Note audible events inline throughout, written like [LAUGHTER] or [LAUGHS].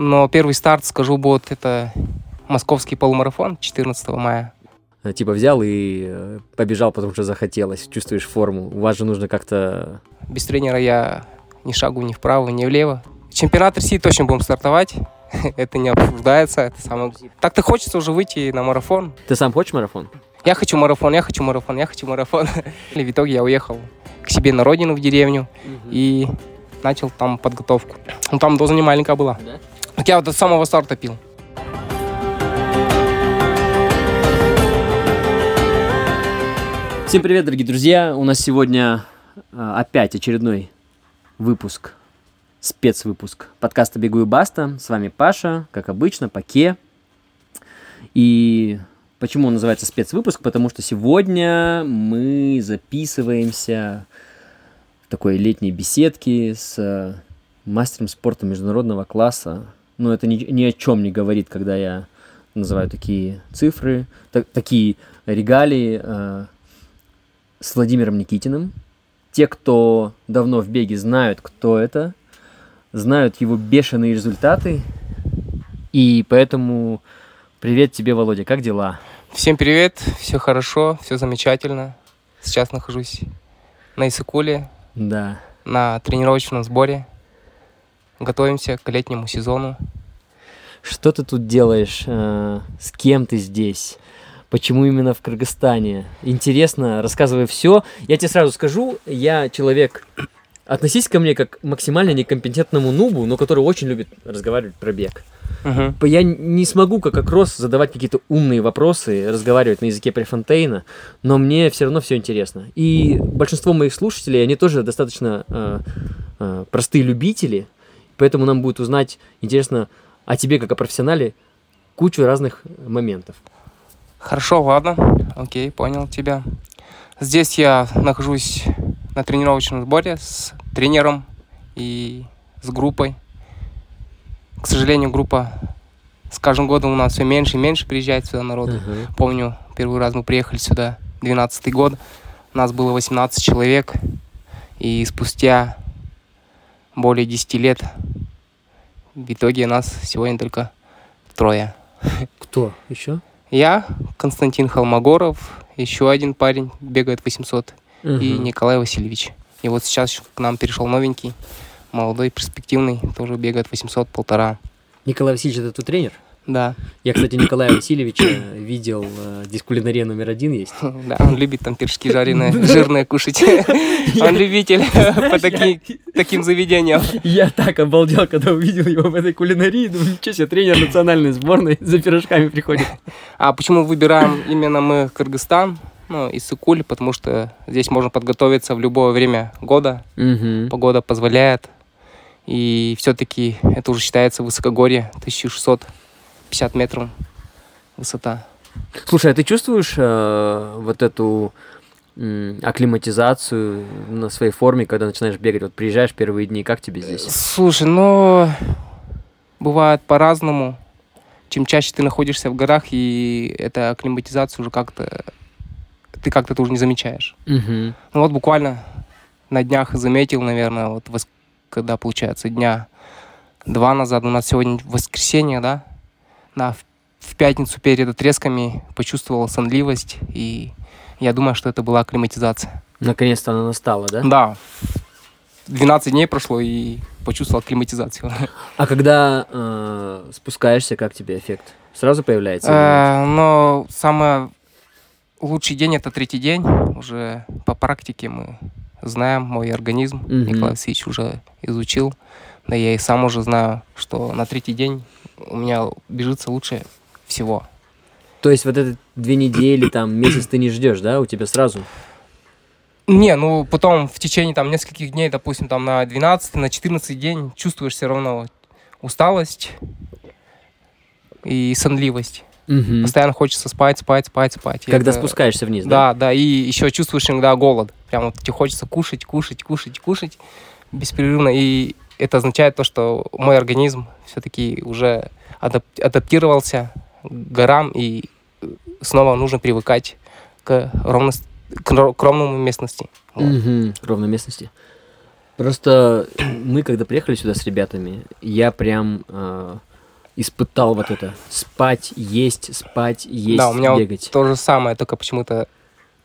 Но первый старт, скажу, будет это московский полумарафон 14 мая. Э, Типа взял и э, побежал, потому что захотелось, чувствуешь форму. У вас же нужно как-то... Без тренера я ни шагу ни вправо, ни влево. Чемпионат России точно будем стартовать. [LAUGHS] это не обсуждается. Это самое... Так-то хочется уже выйти на марафон. Ты сам хочешь марафон? Я хочу марафон, я хочу марафон, я хочу марафон. [LAUGHS] И в итоге я уехал к себе на родину, в деревню, и начал там подготовку. Ну, там доза не маленькая была. Да? Я вот от самого старта пил. Всем привет, дорогие друзья! У нас сегодня э, опять очередной выпуск, спецвыпуск подкаста «Бегу и баста». С вами Паша, как обычно, Паке. И почему он называется спецвыпуск? Потому что сегодня мы записываемся в такой летней беседке с э, мастером спорта международного класса. Но это ни, ни о чем не говорит, когда я называю такие цифры, та- такие регалии э, с Владимиром Никитиным. Те, кто давно в беге, знают, кто это, знают его бешеные результаты. И поэтому привет тебе, Володя, как дела? Всем привет, все хорошо, все замечательно. Сейчас нахожусь на Исыкуле, Да. на тренировочном сборе. Готовимся к летнему сезону. Что ты тут делаешь? э, с кем ты здесь? Почему именно в Кыргызстане? Интересно, рассказывай все. Я тебе сразу скажу, я человек... [CLEARS THROAT] Относись ко мне как максимально некомпетентному нубу, но который очень любит разговаривать про бег. П- Я не смогу, как Акрос, задавать какие-то умные вопросы, разговаривать на языке Префонтейна, но мне все равно все интересно. И большинство моих слушателей, они тоже достаточно э, э, простые любители, поэтому нам будет узнать, интересно, о тебе как о профессионале кучу разных моментов. Хорошо, ладно. Окей, понял тебя. Здесь я нахожусь на тренировочном сборе с тренером и с группой. К сожалению, группа с каждым годом у нас все меньше и меньше приезжает сюда народу. Помню, первый раз мы приехали сюда, 12 год, нас было 18 человек, и спустя более 10 лет в итоге нас сегодня только трое. Кто еще? Я, Константин Холмогоров, еще один парень бегает 800, и Николай Васильевич. И вот сейчас к нам перешел новенький, молодой, перспективный, тоже бегает 800, полтора. Николай Васильевич, это твой тренер? Да, Я, кстати, Николая Васильевича видел, э, здесь кулинария номер один есть. [LAUGHS] да, он любит там пирожки жареные, [LAUGHS] жирные кушать. Он любитель [LAUGHS] по таки- таким заведениям. Я так обалдел, когда увидел его в этой кулинарии. Думаю, ничего себе, тренер национальной сборной за пирожками приходит. А почему выбираем именно мы Кыргызстан, ну, Иссыкуль, потому что здесь можно подготовиться в любое время года, Угу. погода позволяет. И все-таки это уже считается высокогорье, 1650 метров высота. Слушай, а ты чувствуешь э, вот эту акклиматизацию на своей форме, когда начинаешь бегать? Вот приезжаешь первые дни, как тебе здесь? Слушай, ну, бывает по-разному. Чем чаще ты находишься в горах, и эта акклиматизация уже как-то... Ты как-то это уже не замечаешь. Угу. Ну вот буквально на днях заметил, наверное, вот когда, получается, дня два назад, у нас сегодня воскресенье, да? Да, в, пятницу перед отрезками почувствовал сонливость, и я думаю, что это была акклиматизация. Наконец-то она настала, да? Да, 12 дней прошло, и почувствовал акклиматизацию. А когда э, спускаешься, как тебе эффект? Сразу появляется? Э, Но самый лучший день это третий день. Уже по практике мы знаем мой организм. Мгм. Николай Васильевич уже изучил. Да я и сам уже знаю, что на третий день у меня бежится лучше всего. То есть вот это две недели, там, месяц ты не ждешь, да? У тебя сразу? Не, ну потом в течение там нескольких дней, допустим, там на 12, на 14 день чувствуешь все равно усталость и сонливость. Мгм. Постоянно хочется спать, спать, спать, спать. И Когда это- спускаешься вниз, да? Да, да, и еще чувствуешь иногда голод. Прям вот тебе хочется кушать, кушать, кушать, кушать беспрерывно. И это означает то, что мой организм все-таки уже адап- адаптировался к горам, и снова нужно привыкать к, ровность, к к ровному местности. Вот. Мгм, ровной местности. Просто мы, когда приехали сюда с ребятами, я прям э, испытал вот это спать, есть, спать, есть, да, у меня вот бегать. то же самое, только почему-то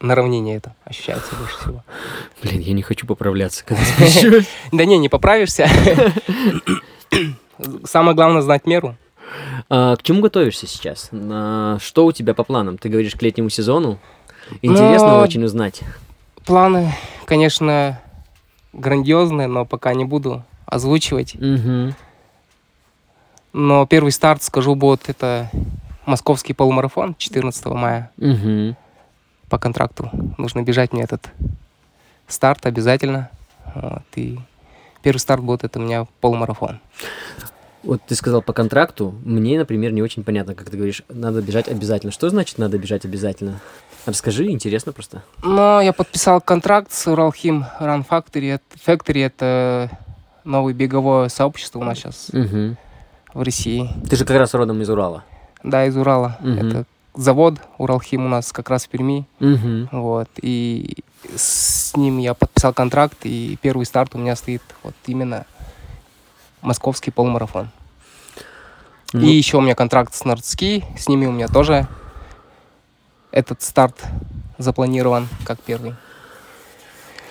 на равнине это ощущается больше всего. [LAUGHS] Блин, я не хочу поправляться, когда. [LAUGHS] Да не, не поправишься. [COUGHS] Самое главное знать меру. А, К чему готовишься сейчас? На- Что у тебя по планам? Ты говоришь к летнему сезону. Интересно Ну, очень узнать. Планы, конечно, грандиозные, но пока не буду озвучивать. Мгм. Но первый старт, скажу, будет это московский полумарафон 14 мая. Мгм. По контракту нужно бежать мне этот старт обязательно. Вот, и первый старт будет это у меня полумарафон. Вот ты сказал по контракту. Мне, например, не очень понятно, как ты говоришь, надо бежать обязательно. Что значит надо бежать обязательно? Расскажи, интересно просто. Но я подписал контракт с Уралхим Run Factory. Factory это новое беговое сообщество у нас сейчас Мгм. в России. Ты же как раз родом из Урала. Да, из Урала. Мгм. Это завод Уралхим у нас как раз в Перми. Мгм. Вот. И с ним я подписал контракт, и первый старт у меня стоит вот именно московский полумарафон. Ну, И еще у меня контракт с Нордски, с ними у меня тоже этот старт запланирован как первый.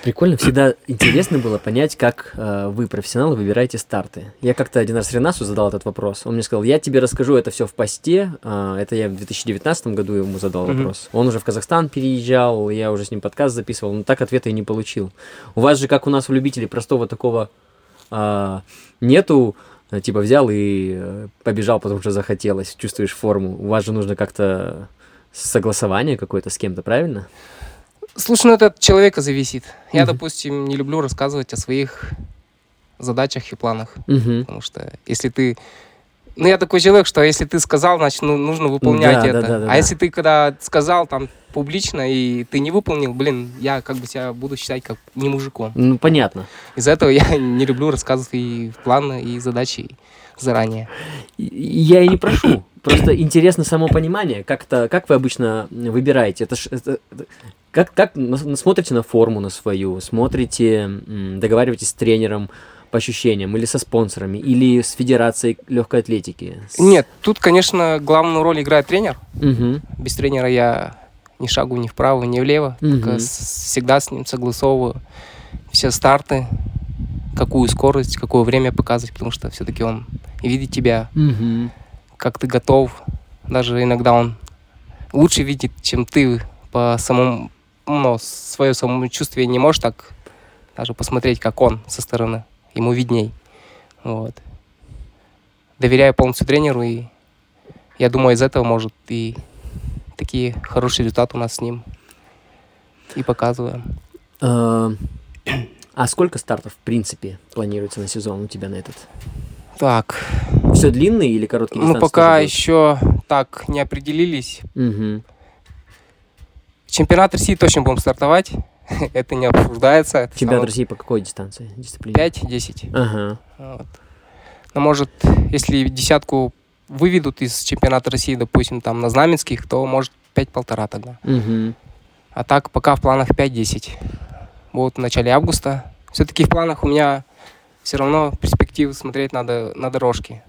Прикольно, всегда интересно было понять, как э, вы, профессионалы, выбираете старты. Я как-то один раз Ренасу задал этот вопрос. Он мне сказал, я тебе расскажу это все в посте. А, это я в 2019 году ему задал Мгм. вопрос. Он уже в Казахстан переезжал, я уже с ним подкаст записывал, но так ответа и не получил. У вас же, как у нас у любителей, простого такого а, нету, э, типа взял и э, побежал, потому что захотелось, чувствуешь форму. У вас же нужно как-то согласование какое-то с кем-то, правильно? Слушай, ну это от человека зависит. Я, допустим, не люблю рассказывать о своих задачах и планах. Мгм. Потому что если ты... Ну, я такой человек, что если ты сказал, значит, ну, нужно выполнять Да, да, это. да, да, а да. если ты когда сказал там публично, и ты не выполнил, блин, я как бы себя буду считать как не мужиком. Ну, понятно. Из-за этого я [LAUGHS] не люблю рассказывать и планы, и задачи заранее. Я и не прошу. Просто интересно само понимание, как, это, как вы обычно выбираете. Это, ж- это- как, как смотрите на форму на свою, смотрите, договариваетесь с тренером по ощущениям, или со спонсорами, или с федерацией легкой атлетики. Нет, тут, конечно, главную роль играет тренер. Мгм. Без тренера я ни шагу ни вправо, ни влево. С- всегда с ним согласовываю все старты, какую скорость, какое время показывать, потому что все-таки он видит тебя, Мгм. Как ты готов. Даже иногда он лучше видит, чем ты по самому, ну, свое самочувствие не можешь так даже посмотреть, как он со стороны. Ему видней. Вот. Доверяю полностью тренеру, и я думаю, из этого может и такие хорошие результаты у нас с ним и показываем. А [CLEARS THROAT] а сколько стартов, в принципе, планируется на сезон у тебя на этот? Так, Все длинные или короткие ну дистанции пока тоже будут? еще так не определились. Мгм. Чемпионат России точно будем стартовать. [LAUGHS] Это не обсуждается. Это Чемпионат само- России по какой дистанции? Дисциплине? 5-10. Ага. Вот. Но может, если десятку выведут из чемпионата России, допустим, там на Знаменских, то может 5-1,5 тогда. Мгм. А так пока в планах 5-10. Вот в начале августа. Все-таки в планах у меня все равно перспективы смотреть надо на дорожке.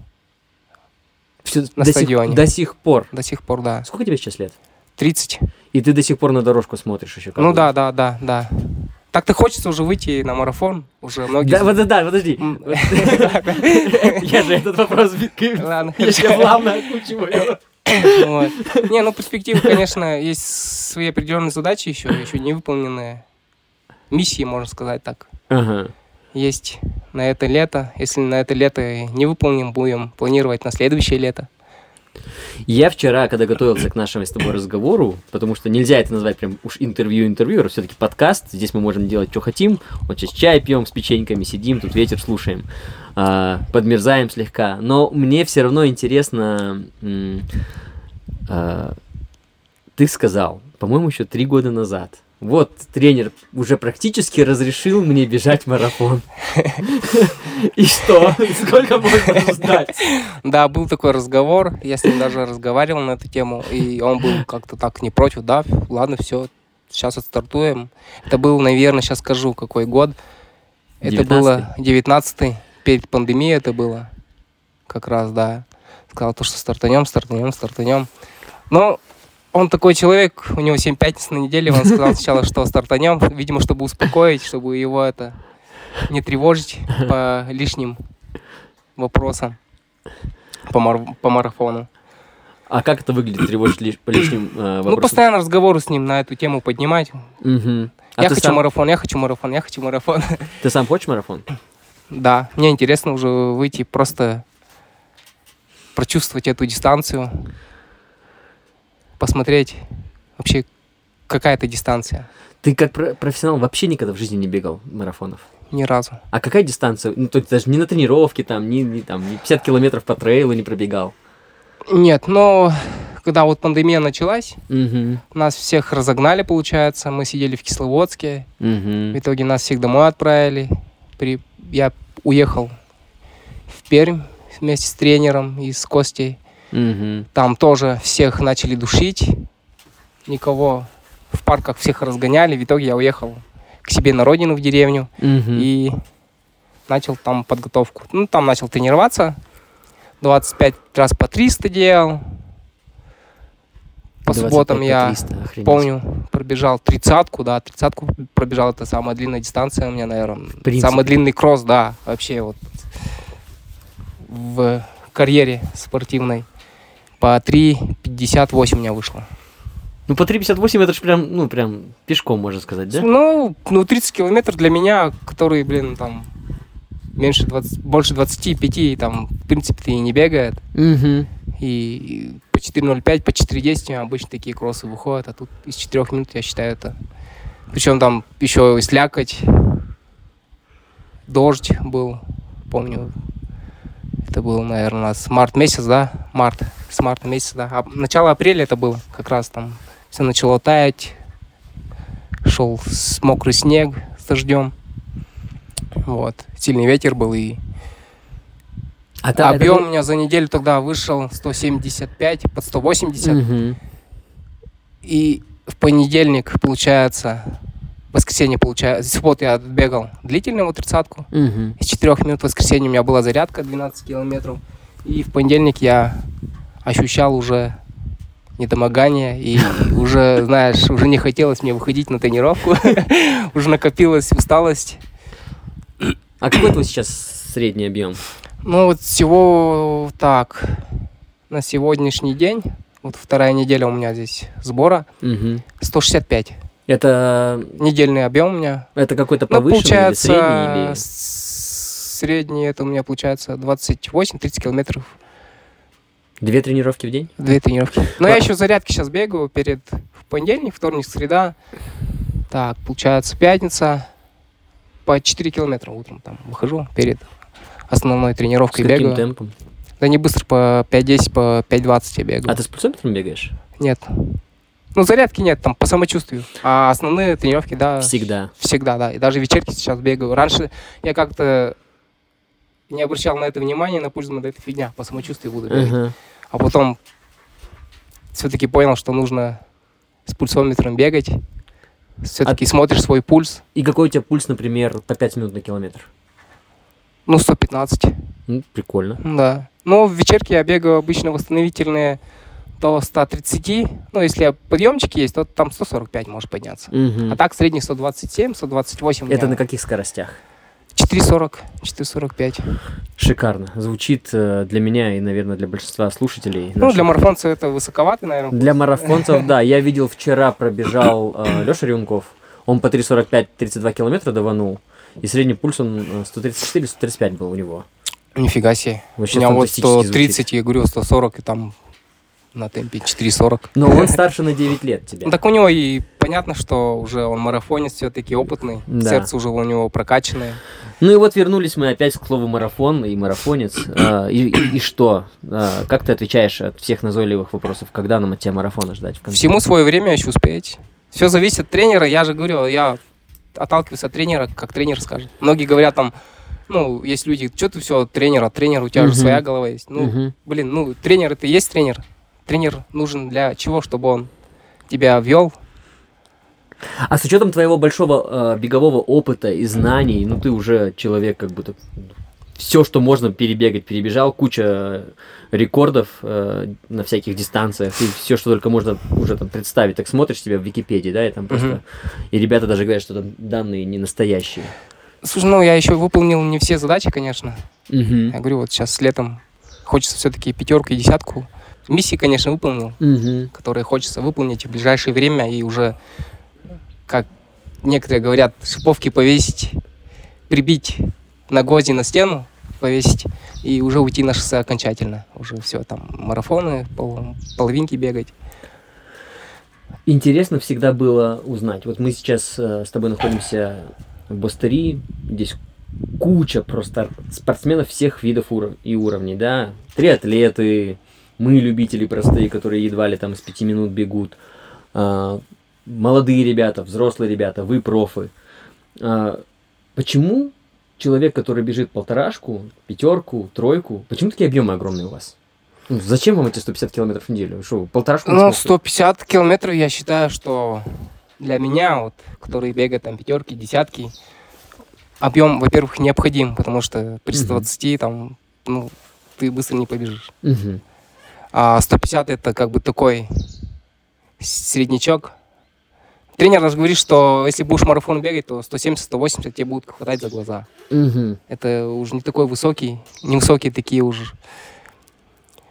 Всё- На до, сих, стадионе. до сих пор. До сих пор, да. Сколько тебе сейчас лет? 30. И ты до сих пор на дорожку смотришь еще? Ну да, да, да, да. Так-то хочется уже выйти на марафон. Уже многие... Да, вот, да, подожди. [LAUGHS] Я же этот вопрос Ладно, Я плавно окучиваю. Не, ну перспективы, конечно, есть свои определенные задачи еще, еще не выполненные. Миссии, можно сказать так. Ага. Есть на это лето. Если на это лето не выполним, будем планировать на следующее лето. Я вчера, когда готовился к нашему с тобой разговору, потому что нельзя это назвать прям уж интервью-интервью, все-таки подкаст, здесь мы можем делать, что хотим, вот сейчас чай пьем с печеньками, сидим, тут ветер слушаем, а, подмерзаем слегка, но мне все равно интересно, а, ты сказал, по-моему, еще три года назад, вот тренер уже практически разрешил мне бежать марафон. [LAUGHS] И что? Сколько можно [LAUGHS] ждать? Да, был такой разговор, я с ним даже разговаривал на эту тему, и он был как-то так не против, да, ладно, все, сейчас отстартуем. Это был, наверное, сейчас скажу, какой год. Это 19-й? было 19-й, перед пандемией это было, как раз, да. сказал то, что стартанем, стартанем, стартанем. Но он такой человек, у него 7 пятниц на неделе, он сказал сначала, что стартанем, видимо, чтобы успокоить, чтобы его это не тревожить по лишним вопросам по, мар- по марафону. А как это выглядит, тревожить лиш- по лишним э, Ну, вопросам? постоянно разговоры с ним на эту тему поднимать. Мгм. А я хочу сам, марафон, я хочу марафон, я хочу марафон. [LAUGHS] ты сам хочешь марафон? Да, мне интересно уже выйти, просто прочувствовать эту дистанцию, посмотреть вообще, какая это дистанция. Ты как про- профессионал вообще никогда в жизни не бегал марафонов? Ни разу. А какая дистанция? Ну, то есть даже не на тренировке, там, ни, ни, там, ни 50 километров по трейлу не пробегал. Нет, но когда вот пандемия началась, Угу. нас всех разогнали, получается. Мы сидели в Кисловодске. В Угу. итоге нас всех домой отправили. При... Я уехал в Пермь вместе с тренером и с Костей. Угу. Там тоже всех начали душить. Никого в парках всех разгоняли. В итоге я уехал к себе на родину в деревню и начал там подготовку. Ну, там начал тренироваться. 25 раз по 300 делал. По субботам я помню, пробежал тридцатку, да, тридцатку пробежал, это самая длинная дистанция у меня, наверное. Самый длинный кросс, да, вообще вот в карьере спортивной. По 3.58 у меня вышло. Ну, по 3,58 это же прям, ну, прям пешком, можно сказать, да? Ну, ну, 30 километров для меня, который, блин, там меньше 20, больше 25, и там, в принципе, и не бегает. Угу. И, и по 4.05, по 4.10 у меня обычно такие кроссы выходят, а тут из 4 минут, я считаю, это... Причем там еще и слякоть, дождь был, помню, это был, наверное, у нас март месяц, да? Март, с марта месяца, да. А начало апреля это было, как раз там все начало таять, шел с- мокрый снег с дождем. Вот, сильный ветер был и А та- Объем был- у меня за неделю тогда вышел 175 под 180. Мгм. И в понедельник, получается, в воскресенье, получается, в субботу я бегал длительную вот тридцатку. Мгм. Из 4 минут в воскресенье у меня была зарядка 12 километров. И в понедельник я ощущал уже недомогание. И [LAUGHS] уже, знаешь, уже не хотелось мне выходить на тренировку. [LAUGHS] Уже накопилась усталость. А какой твой сейчас средний объем? Ну вот всего так, на сегодняшний день, вот вторая неделя у меня здесь сбора, Мгм. 165. Это, Недельный объем у меня. это какой-то Ну, повышенный получается, или средний? Или... с- средний это у меня получается 28-30 километров, Две тренировки в день? две тренировки. [LAUGHS] Но я еще зарядки сейчас бегаю перед понедельник, вторник, среда. Так, получается пятница, по 4 километра утром там выхожу перед основной С тренировкой каким бегаю. темпом? Да не быстро, по 5-10, по 5-20 я бегаю. А ты с пульсометром бегаешь? Нет. Ну, зарядки нет, там по самочувствию. А основные тренировки, да. Всегда. Всегда, да. И даже вечерки сейчас бегаю. Раньше я как-то не обращал на это внимания, на пульс, думаю, да это фигня, по самочувствию буду бегать. Ага. А потом все-таки понял, что нужно с пульсометром бегать. Все-таки смотришь свой пульс. И какой у тебя пульс, например, по 5 минут на километр? Ну, 115. Ну, прикольно. Да. Ну, в вечерке я бегаю обычно восстановительные до 130. Ну, если подъемчик есть, то там 145 может подняться. Мгм. А так средний 127, 128. у Это меня. на каких скоростях? 4.40, 4.45. Шикарно. Звучит э, для меня и, наверное, для большинства слушателей. Ну, наших. для марафонца это высоковато, наверное. Для марафонцев, [LAUGHS] да. Я видел вчера, пробежал Леша Рюнков. Он по 3.45 32 километра даванул. И средний пульс он э, 134-135 был у него. Нифига себе. Вообще у меня вот фантастически 130, звучит. я говорю, 140, и там на темпе 4.40. Но он старше на 9 лет тебя. Ну, так у него и понятно, что уже он марафонец все-таки опытный. Да. Сердце уже у него прокачанное. Ну и вот вернулись мы опять к слову марафон и марафонец. А, и, и- и что? А, как ты отвечаешь от всех назойливых вопросов? Когда нам от тебя марафона ждать в конце? Всему свое время еще успеть. Все зависит от тренера. Я же говорю, я отталкиваюсь от тренера, как тренер скажет. Многие говорят там, ну, есть люди, что ты все, тренер, тренера, у тебя Мгм. же своя голова есть. Ну, Мгм. блин, ну, тренер это и есть тренер. Тренер нужен для чего? Чтобы он тебя вел. А с учетом твоего большого э, бегового опыта и знаний, ну ты уже человек как будто все, что можно перебегать, перебежал, куча рекордов э, на всяких дистанциях, и все, что только можно уже там представить. Так смотришь себя в Википедии, да, и там просто... И ребята даже говорят, что там данные не настоящие. Слушай, ну я еще выполнил не все задачи, конечно. Я говорю, вот сейчас летом хочется все-таки пятерку и десятку. Миссии, конечно, выполнил, Мгм. которые хочется выполнить в ближайшее время и уже, как некоторые говорят, шиповки повесить, прибить на гвозди на стену, повесить и уже уйти на шоссе окончательно. Уже все, там марафоны, пол- половинки бегать. Интересно всегда было узнать. Вот мы сейчас э, с тобой находимся в Бостери, здесь куча просто спортсменов всех видов уров- и уровней, да. Триатлеты, мы любители простые, которые едва ли там из пяти минут бегут. А, молодые ребята, взрослые ребята, вы профы. А, почему человек, который бежит полторашку, пятерку, тройку, почему такие объемы огромные у вас? Ну, зачем вам эти 150 километров в неделю? Что, полторашку Ну, сможете? 150 километров, я считаю, что для меня, вот, который бегает там пятерки, десятки, объем, во-первых, необходим, потому что при Мгм. 120 там, ну, ты быстро не побежишь. Мгм. А 150 это как бы такой среднячок. Тренер наш говорит, что если будешь марафон бегать, то 170-180 тебе будут хватать за глаза. Мгм. Это уже не такой высокий, невысокие такие уже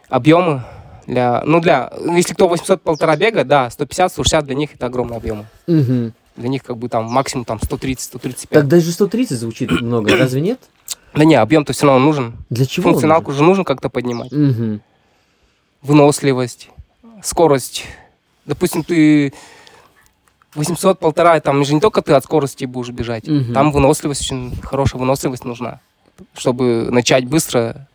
объемы. Для, ну, для, если кто 800 полтора бега, да, 150-160 для них это огромные объемы. Мгм. Для них как бы там максимум там 130-135. Так даже 130 звучит много, [CLEARS THROAT] разве нет? Да не, объем-то все равно нужен. Для чего? он Функционалку же нужно как-то поднимать. нужен? Выносливость, скорость. Допустим, ты 800 полтора, там же не только ты от скорости будешь бежать. Мгм. Там выносливость, очень хорошая выносливость нужна, чтобы начать быстро.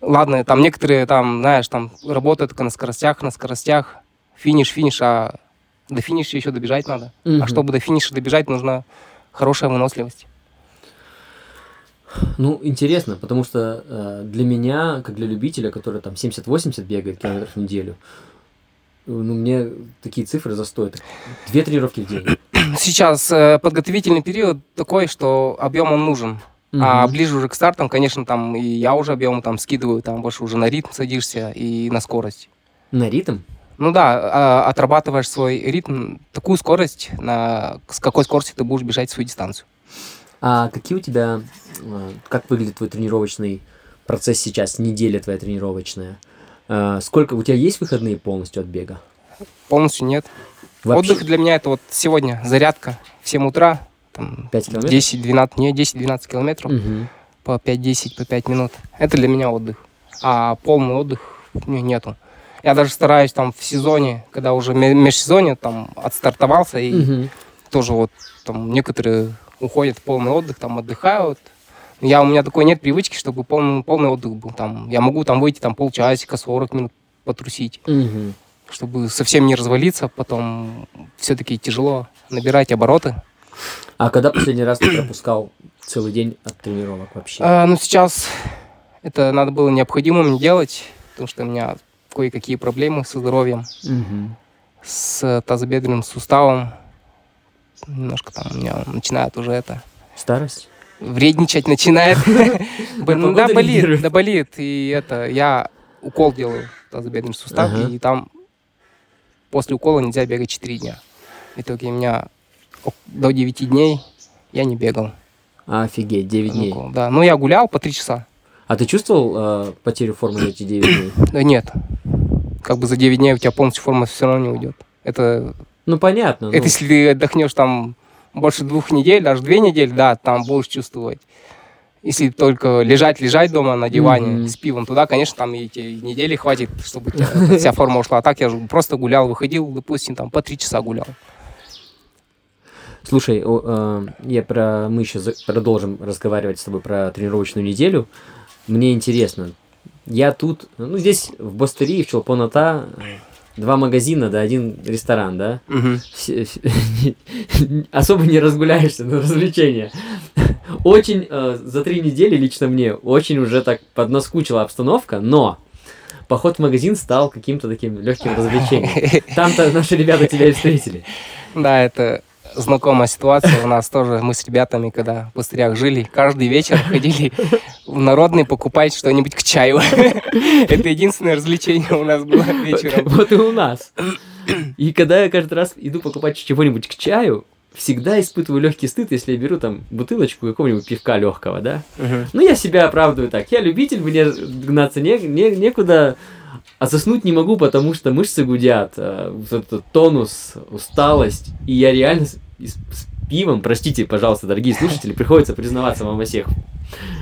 Ладно, там некоторые, там, знаешь, там работают только на скоростях, на скоростях, финиш, финиш, а до финиша еще добежать надо. Мгм. А чтобы до финиша добежать, нужна хорошая выносливость. Ну, интересно, потому что э, для меня, как для любителя, который там 70-80 бегает километров в неделю, ну, мне такие цифры застоят. Две тренировки в день. [CLEARS THROAT] Сейчас э, подготовительный период такой, что объем он нужен. А Мгм. ближе уже к стартам, конечно, там и я уже объем там скидываю, там больше уже на ритм садишься и на скорость. На ритм? Ну да, а, отрабатываешь свой ритм, такую скорость, на, с какой скоростью ты будешь бежать свою дистанцию. А какие у тебя, э, как выглядит твой тренировочный процесс сейчас, неделя твоя тренировочная? Э, Сколько, у тебя есть выходные полностью от бега? Полностью нет. Вообще? Отдых для меня это вот сегодня зарядка в 7 утра, там 5 километров? 10-12, не, 10-12 километров Мгм. по 5-10, по 5 минут. Это для меня отдых. А полный отдых не- нету. Я даже стараюсь там в сезоне, когда уже ме- межсезонье, там отстартовался и Мгм. тоже вот там некоторые уходят в полный отдых, там отдыхают. Я, у меня такой нет привычки, чтобы полный, полный отдых был. Там, я могу там выйти там полчасика, 40 минут потрусить, Мгм. чтобы совсем не развалиться. Потом все-таки тяжело набирать обороты. А когда последний раз ты пропускал целый день от тренировок вообще? А, ну, сейчас это надо было необходимо мне делать, потому что у меня кое-какие проблемы со здоровьем, Мгм. с тазобедренным суставом. Немножко там у меня начинает уже это Старость? вредничать начинает. [LAUGHS] [LAUGHS] Б- ну Да, болит, да болит. И это, я укол делаю тазобедренный сустав, и там после укола нельзя бегать 4 дня. В итоге у меня до 9 дней я не бегал. Офигеть, 9 дней. Да, ну я гулял по 3 часа. А ты чувствовал э, потерю формы за эти 9 дней? [CLEARS THROAT] Да нет, как бы за 9 дней у тебя полностью форма все равно не уйдет. Это, Ну, понятно. ну. это если ты отдохнешь там больше двух недель, даже две недели, да, там будешь чувствовать. Если только лежать, лежать дома на диване Мгм. с пивом, туда, конечно, там и те недели хватит, чтобы тебя вся форма ушла. А так я же просто гулял, выходил, допустим, там по три часа гулял. Слушай, э, я про, мы еще продолжим разговаривать с тобой про тренировочную неделю. Мне интересно, я тут, ну, здесь в Бостери, в Челпоната, два магазина, да, один ресторан, да? [LAUGHS] Особо не разгуляешься на развлечения. [LAUGHS] Очень э, за три недели лично мне очень уже так поднаскучила обстановка, но поход в магазин стал каким-то таким легким развлечением. [LAUGHS] Там-то наши ребята тебя и встретили. Да, это знакомая ситуация. У нас тоже, мы с ребятами, когда в пустырях жили, каждый вечер ходили в народный покупать что-нибудь к чаю. [LAUGHS] Это единственное развлечение у нас было вечером. Вот и у нас. И когда я каждый раз иду покупать чего-нибудь к чаю, всегда испытываю легкий стыд, если я беру там бутылочку какого-нибудь пивка легкого, да? Ну, я себя оправдываю так. Я любитель, мне гнаться не, не, некуда, а заснуть не могу, потому что мышцы гудят, э, вот этот тонус, усталость, и я реально с, с пивом, простите, пожалуйста, дорогие слушатели, приходится признаваться вам во всех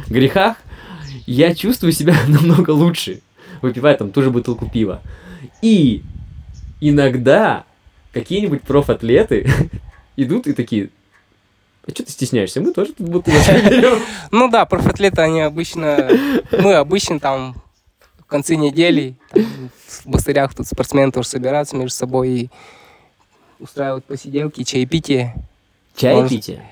грехах, я чувствую себя [LAUGHS] намного лучше, выпивая там ту же бутылку пива. И иногда какие-нибудь профатлеты [LAUGHS] идут и такие, а что ты стесняешься? Мы тоже тут бутылочку [LAUGHS] берем. Ну да, профатлеты, они обычно... Мы обычно там в конце недели там, в бастырях тут спортсмены тоже собираются между собой и устраивают посиделки, чаепитие. Чаепитие?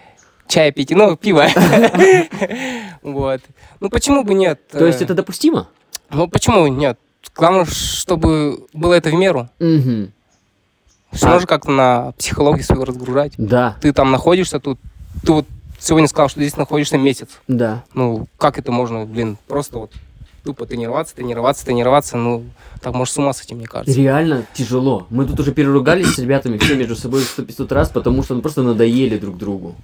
Чай пить, ну, пиво. [LAUGHS] Вот. Ну, почему бы нет? То есть это допустимо? Ну, почему нет? Главное, чтобы было это в меру. Все А. можно как-то на психологию свою разгружать. Да, Ты там находишься тут, ты вот сегодня сказал, что здесь находишься месяц. да. Ну, как это можно, блин, просто вот тупо тренироваться, тренироваться, тренироваться, ну, так может с ума сойти, мне кажется. Реально тяжело. Мы тут уже переругались с ребятами все между собой сто 500 раз, потому что ну, просто надоели друг другу.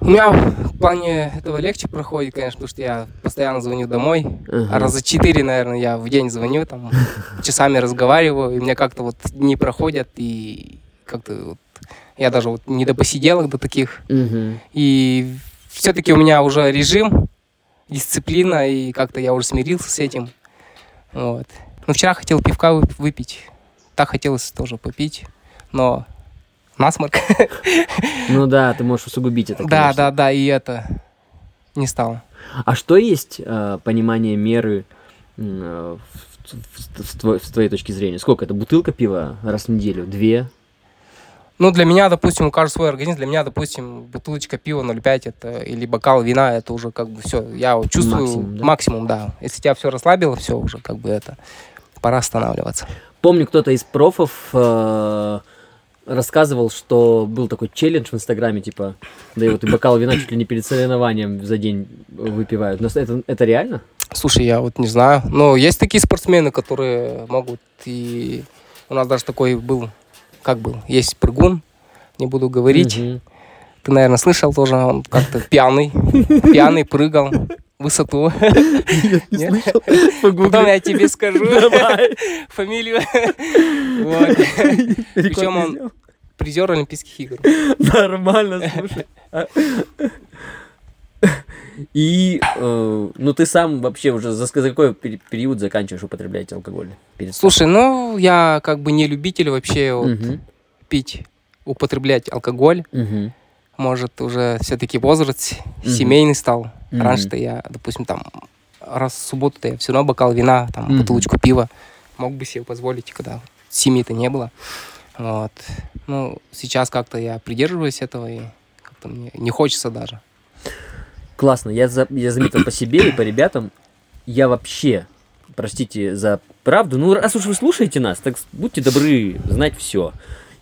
У меня в плане этого легче проходит, конечно, потому что я постоянно звоню домой. Ага. А раза четыре, наверное, я в день звоню, там, часами разговариваю, и мне как-то вот дни проходят, и как-то вот я даже вот не до посиделок до таких. Мгм. И все-таки у меня уже режим, дисциплина, и как-то я уже смирился с этим. Вот. Ну, вчера хотел пивка вы- выпить. Так хотелось тоже попить, но насморк. [LAUGHS] Ну да, ты можешь усугубить это. Да, конечно. да, да, и это не стало. А что есть э, понимание меры э, в, в- в твой- с твоей точки зрения? Сколько это? Бутылка пива раз в неделю? Две? Ну, для меня, допустим, у каждого свой организм. Для меня, допустим, бутылочка пива 0,5 это, или бокал вина, это уже как бы все. Я чувствую Максимум, максимум да? да? Если тебя все расслабило, все уже как бы это пора останавливаться. Помню, кто-то из профов э, рассказывал, что был такой челлендж в Инстаграме, типа, да и вот и бокал вина чуть ли не перед соревнованием за день выпивают. Но это, это реально? Слушай, я вот не знаю. Но есть такие спортсмены, которые могут и... У нас даже такой был, как был, есть прыгун, не буду говорить. Мгм. Ты, наверное, слышал тоже, он как-то [LAUGHS] пьяный, пьяный прыгал высоту. Нет? Потом я тебе скажу [LAUGHS] фамилию. [LAUGHS] Причем он призер Олимпийских игр. Нормально, слушай. И, э, ну ты сам вообще уже за, за какой пери- период заканчиваешь употреблять алкоголь? Перед Слушай, ну я как бы не любитель вообще вот Мгм, пить, употреблять алкоголь. мгм, Может, уже все-таки возраст Мгм. семейный стал. Мгм. Раньше-то я, допустим, там раз в субботу-то я все равно бокал вина, там Мгм. бутылочку пива мог бы себе позволить, когда семьи-то не было. Вот. Ну, сейчас как-то я придерживаюсь этого, и как-то мне не хочется даже. Классно, я, за- я заметил по себе и по ребятам, я вообще, простите за правду, ну раз уж вы слушаете нас, так будьте добры знать все.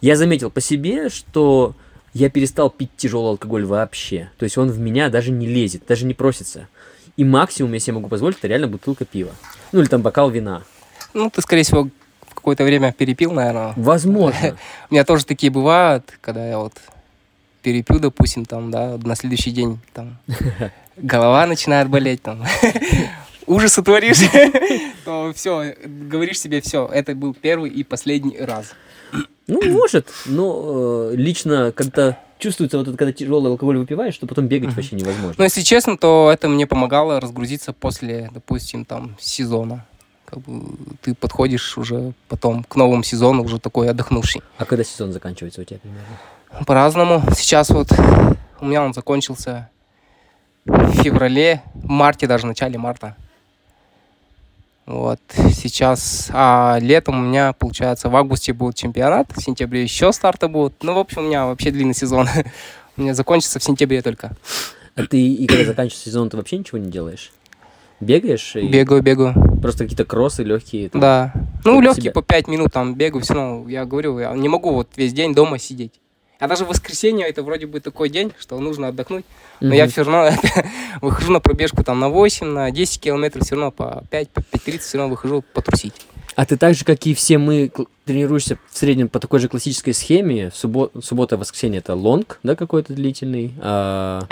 Я заметил по себе, что я перестал пить тяжелый алкоголь вообще. То есть он в меня даже не лезет, даже не просится. И максимум, если я могу позволить, это реально бутылка пива. Ну или там бокал вина. Ну, ты, скорее всего, в какое-то время перепил, наверное. Возможно. [LAUGHS] У меня тоже такие бывают, когда я вот перепью, допустим, там, да, на следующий день там [LAUGHS] голова начинает болеть, там, [LAUGHS] ужасы творишь, [LAUGHS] то все, говоришь себе, все, это был первый и последний раз. [CLEARS THROAT] Ну, может, но э, лично как-то чувствуется вот это, когда тяжелый алкоголь выпиваешь, что потом бегать Мгм. вообще невозможно. Но если честно, то это мне помогало разгрузиться после, допустим, там, сезона. Как бы ты подходишь уже потом к новому сезону уже такой отдохнувший. А когда сезон заканчивается у тебя примерно? По-разному. Сейчас вот у меня он закончился в феврале, в марте даже, в начале марта. Вот, сейчас, а летом у меня, получается, в августе будет чемпионат, в сентябре еще старты будут. Ну, в общем, у меня вообще длинный сезон. [LAUGHS] У меня закончится в сентябре только. А ты и когда заканчивается сезон, ты вообще ничего не делаешь? Бегаешь? И Бегаю, бегаю. Просто какие-то кроссы легкие? там? Да. Ну, легкие себя- по 5 минут там бегаю, все равно, я говорю, я не могу вот весь день дома сидеть. А даже воскресенье это вроде бы такой день, что нужно отдохнуть. Но я все равно [LAUGHS] выхожу на пробежку там на 8, на 10 километров, все равно по 5, по 5.30 все равно выхожу потрусить. А ты так же, как и все мы, тренируешься в среднем по такой же классической схеме. В суббо- суббота, воскресенье это лонг, да, какой-то длительный. А,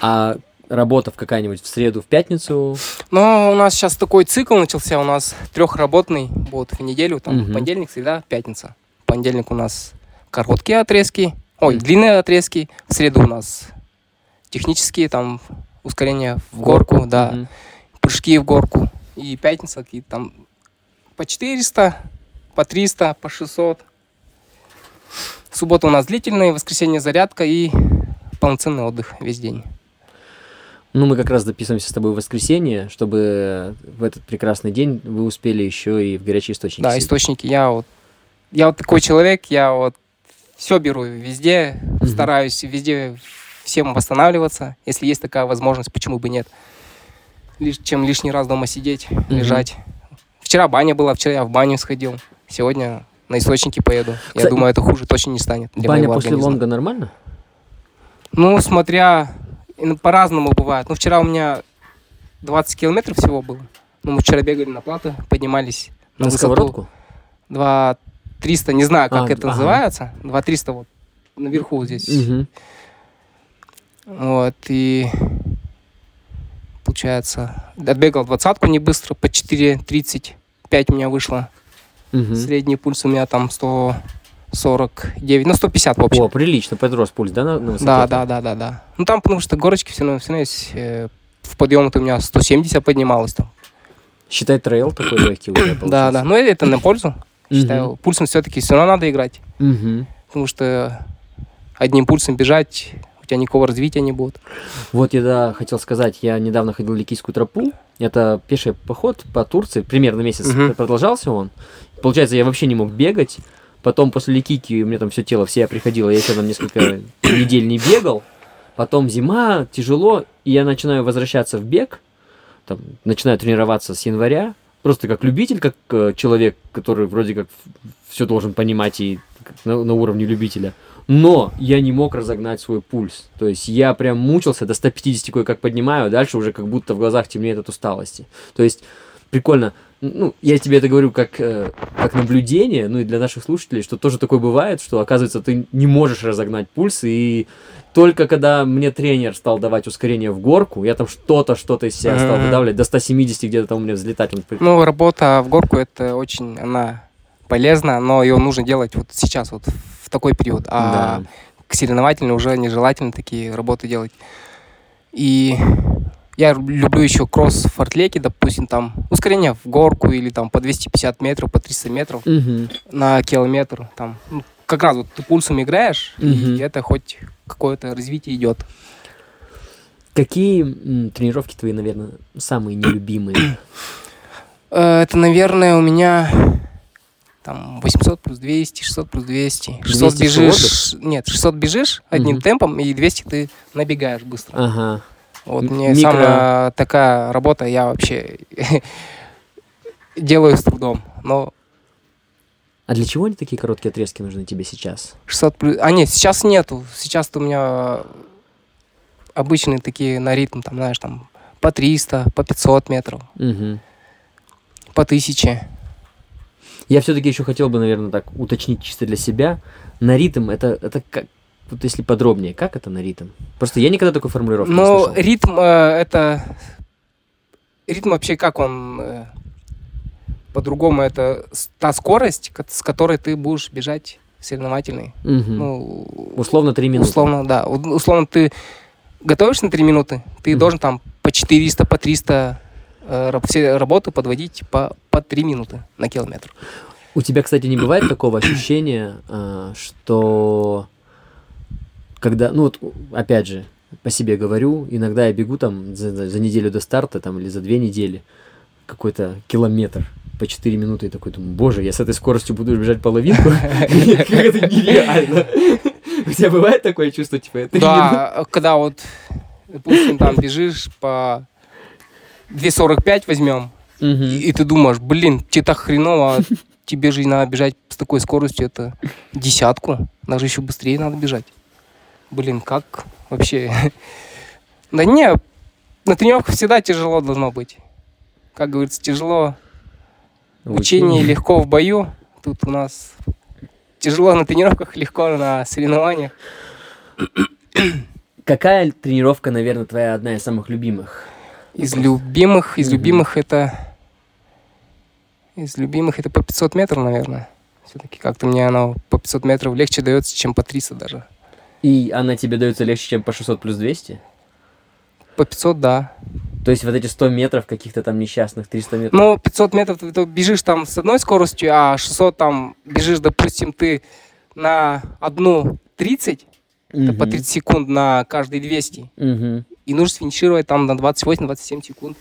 а работа в какая-нибудь в среду, в пятницу. Но у нас сейчас такой цикл начался, у нас трехработный вот в неделю, там Мгм. понедельник, среда, пятница. В понедельник у нас короткие отрезки, ой, длинные отрезки. В среду у нас технические, там ускорение в горку, да, Мгм. прыжки в горку. И пятница какие-то там по 400, по 300, по 600. Суббота у нас длительная, воскресенье зарядка и полноценный отдых весь день. Ну, мы как раз записываемся с тобой в воскресенье, чтобы в этот прекрасный день вы успели еще и в горячие источники. Да, съездить. источники. Я вот, я вот такой человек, я вот все беру везде, Мгм. стараюсь везде всем восстанавливаться. Если есть такая возможность, почему бы нет? Лишь, чем лишний раз дома сидеть, лежать. Вчера баня была, вчера я в баню сходил. Сегодня на источники поеду. Я Кстати, думаю, это хуже точно не станет. для Баня после организма. лонга нормально? Ну, смотря, по-разному бывает. Ну, вчера у меня 20 километров всего было. Ну, мы вчера бегали на плато, поднимались на, На высоту. сковородку? 2 300, не знаю, как А, это ага. называется. 2 300 вот наверху здесь. Мгм. Вот, и получается, отбегал двадцатку не быстро, по 4.35 у меня вышло. Мгм. Средний пульс у меня там 149, ну 150 в общем. О, прилично подрос пульс, да, на, на да, да, да, да, да. Ну там потому что горочки все равно, все равно есть. э, в подъем у меня 170 поднималось там. Считай, трейл такой легкий у тебя Да, получился. да. Но это на пользу. Мгм. Считаю, пульсом все-таки все равно надо играть. Мгм. Потому что одним пульсом бежать, у тебя никакого развития не будет. Вот я да, хотел сказать, я недавно ходил Ликийскую тропу. Это пеший поход по Турции, примерно месяц Мгм. продолжался он. Получается, я вообще не мог бегать. Потом после Ликики у меня там все тело, все я приходила, я еще там несколько [COUGHS] недель не бегал. Потом зима, тяжело, и я начинаю возвращаться в бег. Там, начинаю тренироваться с января. Просто как любитель, как э, человек, который вроде как все должен понимать и на, на уровне любителя. Но я не мог разогнать свой пульс. То есть я прям мучился, до 150 кое-как поднимаю, а дальше уже как будто в глазах темнеет от усталости. То есть прикольно. Ну, я тебе это говорю как, э, как наблюдение, ну и для наших слушателей, что тоже такое бывает, что оказывается ты не можешь разогнать пульс, и только когда мне тренер стал давать ускорение в горку, я там что-то, что-то из себя стал выдавливать, до 170 где-то там у меня взлетать. он Ну, работа в горку это очень, она полезна, но ее нужно делать вот сейчас, вот в такой период. А Да. к соревновательной уже нежелательно такие работы делать. И я люблю еще кросс в фортлеке, допустим, там ускорение в горку или там по 250 метров, по 300 метров Мгм. на километр. Там, ну, как раз вот ты пульсом играешь, Мгм. и это хоть какое-то развитие идет. Какие м, тренировки твои, наверное, самые нелюбимые? Э, Это, наверное, у меня там 800 плюс 200, 600 плюс 200. 600 200 бежишь, нет, 600 бежишь одним Мгм. темпом, и 200 ты набегаешь быстро. Ага. Вот М- мне микро- самая такая работа, я вообще [LAUGHS] делаю с трудом. Но А для чего они такие короткие отрезки нужны тебе сейчас? 600 плюс... А нет, сейчас нету. Сейчас у меня обычные такие на ритм, там, знаешь, там по 300, по 500 метров, Мгм. по 1000. Я все-таки еще хотел бы, наверное, так уточнить чисто для себя. На ритм это, это как, вот если подробнее, как это на ритм? Просто я никогда такой формулировки не Но слышал. ритм э, это... Ритм вообще как он... э, по-другому это та скорость, ко- с которой ты будешь бежать соревновательный. Мгм. Ну, Условно 3 минуты. Условно, да. У- Условно, ты готовишься на 3 минуты, ты Мгм. должен там по 400, по 300 э, все работы подводить по, по 3 минуты на километр. У тебя, кстати, не бывает такого ощущения, а, что когда, ну вот, опять же, по себе говорю, иногда я бегу там за, за- неделю до старта там или за две недели какой-то километр по 4 минуты и такой думаю, боже, я с этой скоростью буду бежать половинку? [LAUGHS] Как это нереально. У тебя бывает такое чувство, типа, это Да, когда вот, допустим, там бежишь по 2.45 возьмем, и ты думаешь, блин, тебе так хреново, тебе же надо бежать с такой скоростью, это десятку, даже еще быстрее надо бежать. Блин, как вообще? [LAUGHS] Да не, на тренировках всегда тяжело должно быть. Как говорится, тяжело в учении, легко в бою. Тут у нас тяжело на тренировках, легко на соревнованиях. [COUGHS] Какая тренировка, наверное, твоя одна из самых любимых? Из любимых, из любимых это... Из любимых это по 500 метров, наверное. Все-таки как-то мне оно по 500 метров легче дается, чем по 300 даже. И она тебе дается легче, чем по 600 плюс 200? По 500, да. То есть вот эти 100 метров каких-то там несчастных, 300 метров? Ну, 500 метров ты, ты бежишь там с одной скоростью, а 600 там бежишь, допустим, ты на одну 30, это по Мгм. 30 секунд на каждые 200. Мгм. И нужно сфинишировать там на 28-27 секунд.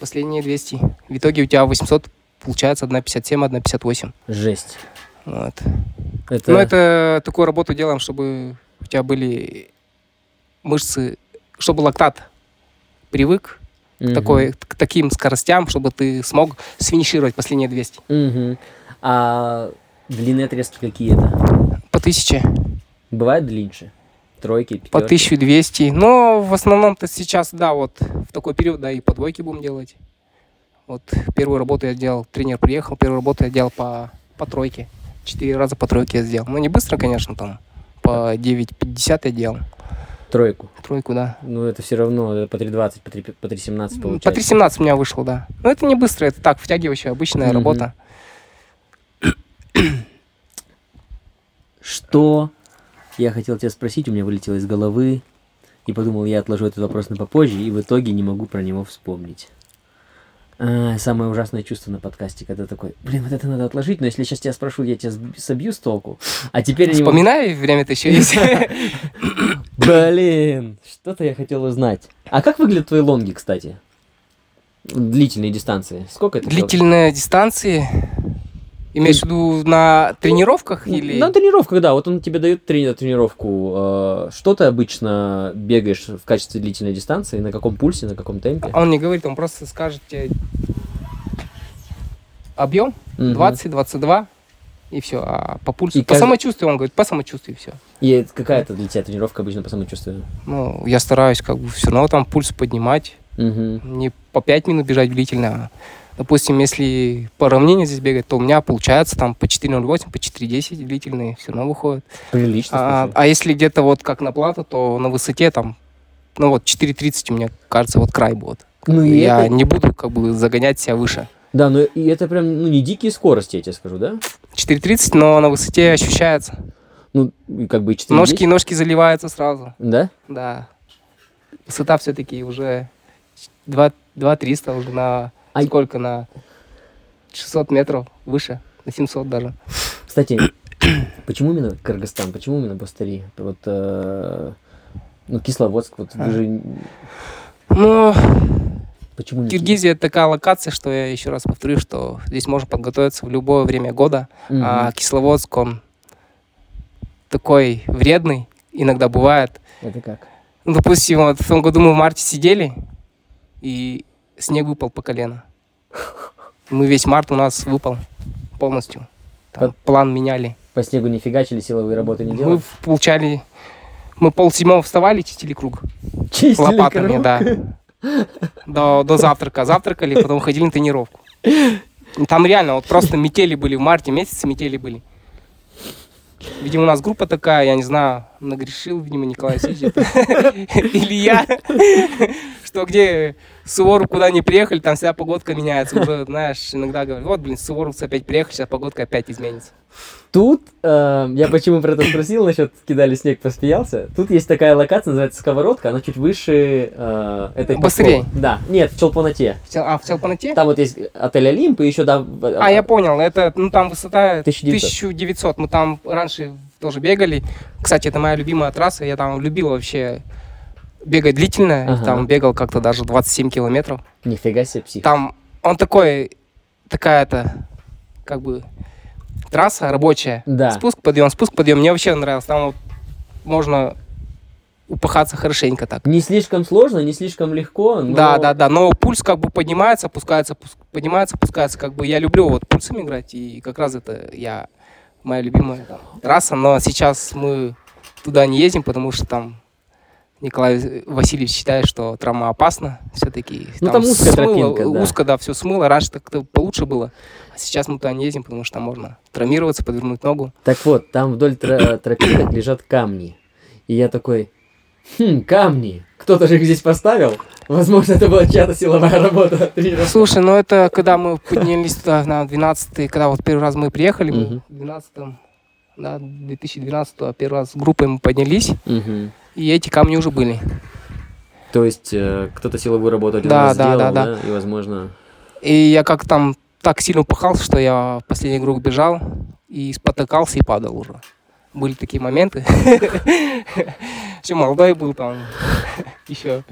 Последние 200. В итоге у тебя 800 получается 1,57, 1,58. Жесть. Вот. Это... Ну, это такую работу делаем, чтобы у тебя были мышцы, чтобы лактат привык к, Мгм. такой, к таким скоростям, чтобы ты смог сфинишировать последние 200. Мгм. А длинные отрезки какие это? По 1000, Бывают длиннее? Тройки, пятерки? по 1200. Но в основном-то сейчас, да, вот в такой период, да, и по двойке будем делать. Вот первую работу я делал, тренер приехал, первую работу я делал по, по тройке. Четыре раза по тройке я сделал. Ну, не быстро, конечно, там. По 9.50 я делал. Тройку. Тройку, да. Ну, это все равно это по 3.20, по 3, по 3.17 По получается. 3.17 у меня вышло, да. Но это не быстро, это так, втягивающая обычная Мгм. работа. Что я хотел тебя спросить, у меня вылетело из головы, и подумал, я отложу этот вопрос на попозже, и в итоге не могу про него вспомнить. А, самое ужасное чувство на подкасте, когда такой, блин, вот это надо отложить, но если сейчас тебя спрошу, я тебя собью с толку. А теперь не могу- Вспоминай, время-то еще есть. [LAUGHS] Блин, что-то я хотел узнать. А как выглядят твои лонги, кстати? Длительные дистанции. Сколько это? Длительные дистанции. Имеешь в виду на тренировках или... На тренировках, да. Вот он тебе дает трени- тренировку. э, Что ты обычно бегаешь в качестве длительной дистанции? На каком пульсе, на каком темпе? Он не говорит, он просто скажет тебе объем Мгм. 20-22 и все. А по пульсу, И по кажд- самочувствию, он говорит, по самочувствию все. И это какая-то для тебя тренировка обычно по самочувствию? Ну, я стараюсь как бы все равно там пульс поднимать, Мгм. не по 5 минут бежать длительно. а, Допустим, если по равнине здесь бегать, то у меня получается там по 4.08, по 4.10 длительные, все равно выходит. Прилично, А, а если где-то вот как на плато, то на высоте там, ну вот 4.30 у меня, кажется, вот край будет. Ну и я это- не буду как бы загонять себя выше. Да, но и это прям, ну, не дикие скорости, я тебе скажу, да? 4.30, но на высоте ощущается. Ну, как бы 4 Ножки, ножки заливаются сразу. Да? Да. Высота все-таки уже 2, 300 уже на А- сколько? На 600 метров выше, на 700 даже. Кстати, [COUGHS] почему именно Кыргызстан? Почему именно Бастари? Вот, э, ну, Кисловодск, вот вы А. же... Ну, Почему не Ки- Киргизия такая локация, что я еще раз повторю, что здесь можно подготовиться в любое время года. Мгм. А Кисловодск, он такой вредный, иногда бывает. Это как? Ну, допустим, вот в том году мы в марте сидели, и снег выпал по колено. Мы весь март у нас выпал полностью. Там план меняли. По снегу не фигачили, силовые работы не Мы делали? в- получали... Мы пол седьмого вставали, чистили круг. Чистили лопатами, круг? да. До, до завтрака. Завтракали, потом ходили на тренировку. Там реально вот просто метели были в марте месяце, метели были. Видимо, у нас группа такая, я не знаю, нагрешил, видимо, Николай это. [LAUGHS] или я, что где Суворов куда не приехали, там вся погодка меняется. Уже, знаешь, иногда говорят, вот, блин, Суворовцы опять приехали, сейчас погодка опять изменится. Тут, э, я почему про это спросил, насчет кидали снег, посмеялся. Тут есть такая локация, называется Сковородка, она чуть выше э, этой Быстрее. Да, нет, в Челпоноте. В Тел- А, в Телпанате? Там вот есть отель Олимп, и еще да... в- А, я понял, это, ну, там высота 1900. 1900. Мы там раньше тоже бегали. Кстати, это моя любимая трасса. Я там любил вообще бегать длительно. Ага. Там бегал как-то даже 27 километров. Нифига себе псих. Там он такой, такая-то, как бы, трасса рабочая. Да. Спуск, подъем, спуск, подъем. Мне вообще нравилось. Там вот можно упахаться хорошенько так. Не слишком сложно, не слишком легко, но... Да, да, да, но пульс как бы поднимается, опускается, пус- поднимается, опускается, как бы я люблю вот пульсом играть, и как раз это я, моя любимая там, трасса, но сейчас мы туда не ездим, потому что там Николай Васильевич считает, что травма опасна все-таки. Ну, там узкая тропинка, да. Узко, да, все смыло, раньше так-то получше было, а сейчас мы туда не ездим, потому что там можно травмироваться, подвернуть ногу. Так вот, там вдоль тро- тропинок лежат камни. И я такой, хм, камни. Кто-то же их здесь поставил. Возможно, это была чья-то силовая работа. тренировка. Слушай, ну это когда мы поднялись туда на 12 когда вот первый раз мы приехали, мы в 12 да, 2012 первый раз с группой мы поднялись. И эти камни уже были. То есть э, кто-то силовую работу один Да, раз да, сделал, да, да, и, возможно... И я как там так сильно упахался, что я в последний круг бежал и спотыкался и падал уже. Были такие моменты. [LAUGHS] Еще молодой был там, [LAUGHS] еще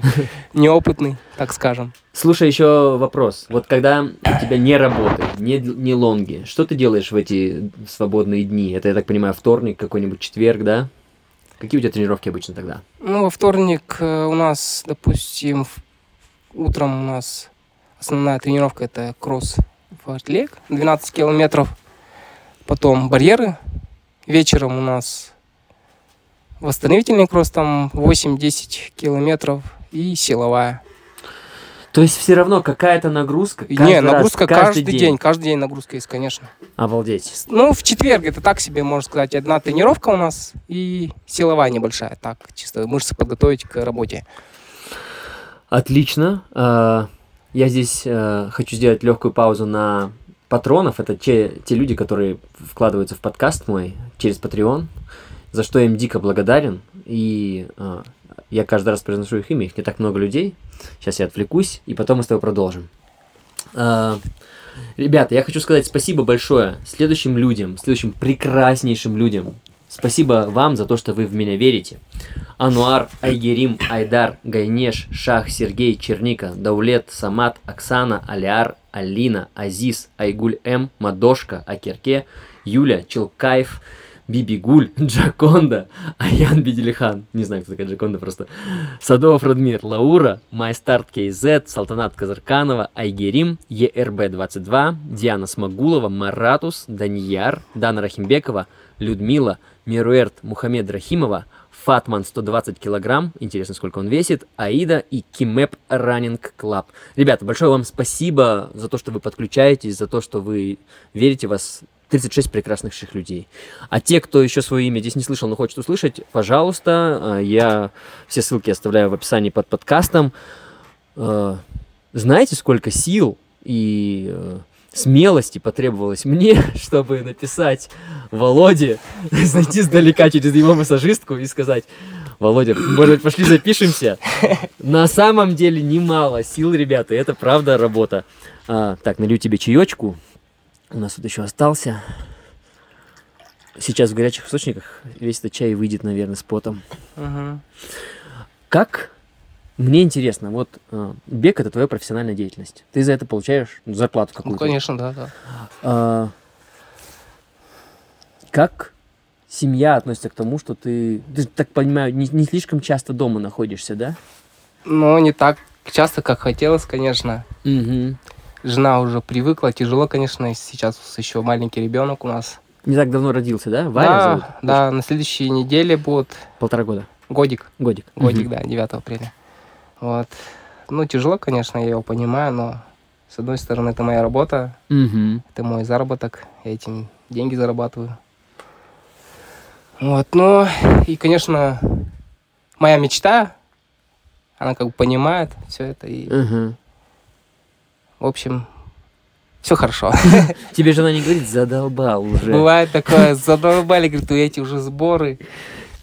неопытный, так скажем. Слушай, еще вопрос. Вот когда у тебя не работы, не, не лонги, что ты делаешь в эти свободные дни? Это, я так понимаю, вторник, какой-нибудь четверг, да? Какие у тебя тренировки обычно тогда? Ну, во вторник э, у нас, допустим, утром у нас основная тренировка это кросс фортлег, 12 километров. Потом барьеры. Вечером у нас восстановительный кросс, там 8-10 километров и силовая. То есть все равно какая-то нагрузка Не, раз, нагрузка каждый, каждый, день. каждый день нагрузка есть, конечно. Обалдеть. Ну, в четверг это так себе, можно сказать, одна тренировка у нас и силовая небольшая, так, чисто мышцы подготовить к работе. Отлично. А, Я здесь э, хочу сделать легкую паузу на патронов. Это те, те люди, которые вкладываются в подкаст мой через Patreon, за что я им дико благодарен. И э, я каждый раз произношу их имя, их не так много людей. Сейчас я отвлекусь, и потом мы с тобой продолжим. А, Ребята, я хочу сказать спасибо большое следующим людям, следующим прекраснейшим людям. Спасибо вам за то, что вы в меня верите. Ануар, Айгерим, Айдар, Гайнеш, Шах, Сергей, Черника, Даулет, Самат, Оксана, Алиар, Алина, Азиз, Айгуль М, Мадошка, Акерке, Юля, Челкаев, Бибигуль, [LAUGHS] Джаконда, Аян Беделихан, не знаю, кто такая Джаконда просто, Садов Радмир, Лаура, MyStart KZ, Салтанат Казарканова, Айгерим, ЕРБ-22, Диана Смогулова, Маратус, Данияр, Дана Рахимбекова, Людмила, Мируэрт Мухаммед Рахимова, Фатман 120 килограмм, интересно, сколько он весит, Аида и KIMEP Running Club. Ребята, большое вам спасибо за то, что вы подключаетесь, за то, что вы верите в вас 36 прекрасных людей. А те, кто еще свое имя здесь не слышал, но хочет услышать, пожалуйста, э, я все ссылки оставляю в описании под подкастом. Э, Знаете, сколько сил и э, смелости потребовалось мне, [LAUGHS] чтобы написать Володе, [LAUGHS] зайти сдалека через его массажистку и сказать, Володя, может быть, пошли запишемся? [LAUGHS] На самом деле немало сил, ребята, это правда работа. А, так, налью тебе чаечку. У нас тут еще остался. Сейчас в горячих источниках весь этот чай выйдет, наверное, с потом. Мгм. Как? Мне интересно, вот э, бег это твоя профессиональная деятельность. Ты за это получаешь зарплату Ну, какую-то. конечно, да, да. А, как семья относится к тому, что ты, ты так понимаю, не, не слишком часто дома находишься, да? Но не так часто, как хотелось, конечно. Угу. Жена уже привыкла, тяжело, конечно, сейчас еще маленький ребенок у нас. Не так давно родился, да? Варя да, зовут? да, на следующей неделе будет Полтора года. годик. Годик. Годик, Мгм. да, 9 апреля. Вот. Ну, тяжело, конечно, я его понимаю, но с одной стороны, это моя работа, Мгм. это мой заработок, я этим деньги зарабатываю. Вот, ну, и, конечно, моя мечта, она как бы понимает все это, и, Ага. В общем, все хорошо. [LAUGHS] Тебе жена не говорит, задолбал уже. Бывает [LAUGHS] такое, задолбали, говорит, у эти уже сборы.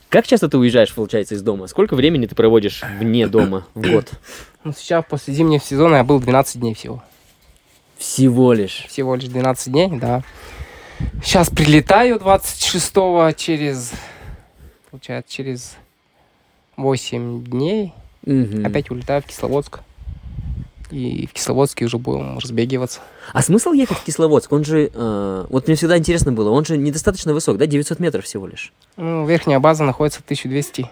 Как часто ты уезжаешь, получается, из дома? Сколько времени ты проводишь вне дома в год? [CLEARS THROAT] Ну, сейчас после зимнего сезона я был 12 дней всего. Всего лишь. Всего лишь 12 дней, да. Сейчас прилетаю 26 через, получается, через 8 дней. Мгм. Опять улетаю в Кисловодск. И в Кисловодске уже будем разбегиваться. А смысл ехать в Кисловодск? Он же, э, вот мне всегда интересно было, он же недостаточно высок, да? 900 метров всего лишь. Ну, верхняя база находится 1200.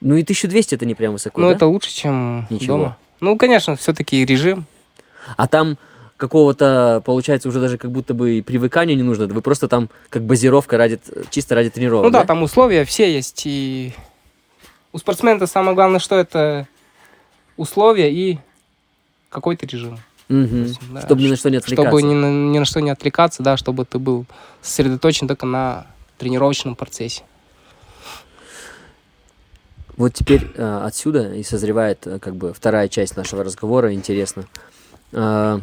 Ну и 1200 это не прям высоко, Ну, да? это лучше, чем Ничего. дома. Ну, конечно, все-таки режим. А там какого-то, получается, уже даже как будто бы и привыкания не нужно. Вы просто там как базировка ради, чисто ради тренировок, Ну да, там условия все есть. И у спортсмена самое главное, что это условия и какой-то режим. Мгм. есть, да, Чтобы ни на что не отвлекаться. Чтобы ни на, ни на что не отвлекаться, да, чтобы ты был сосредоточен только на тренировочном процессе. Вот теперь э, отсюда и созревает э, как бы вторая часть нашего разговора. Интересно. Э,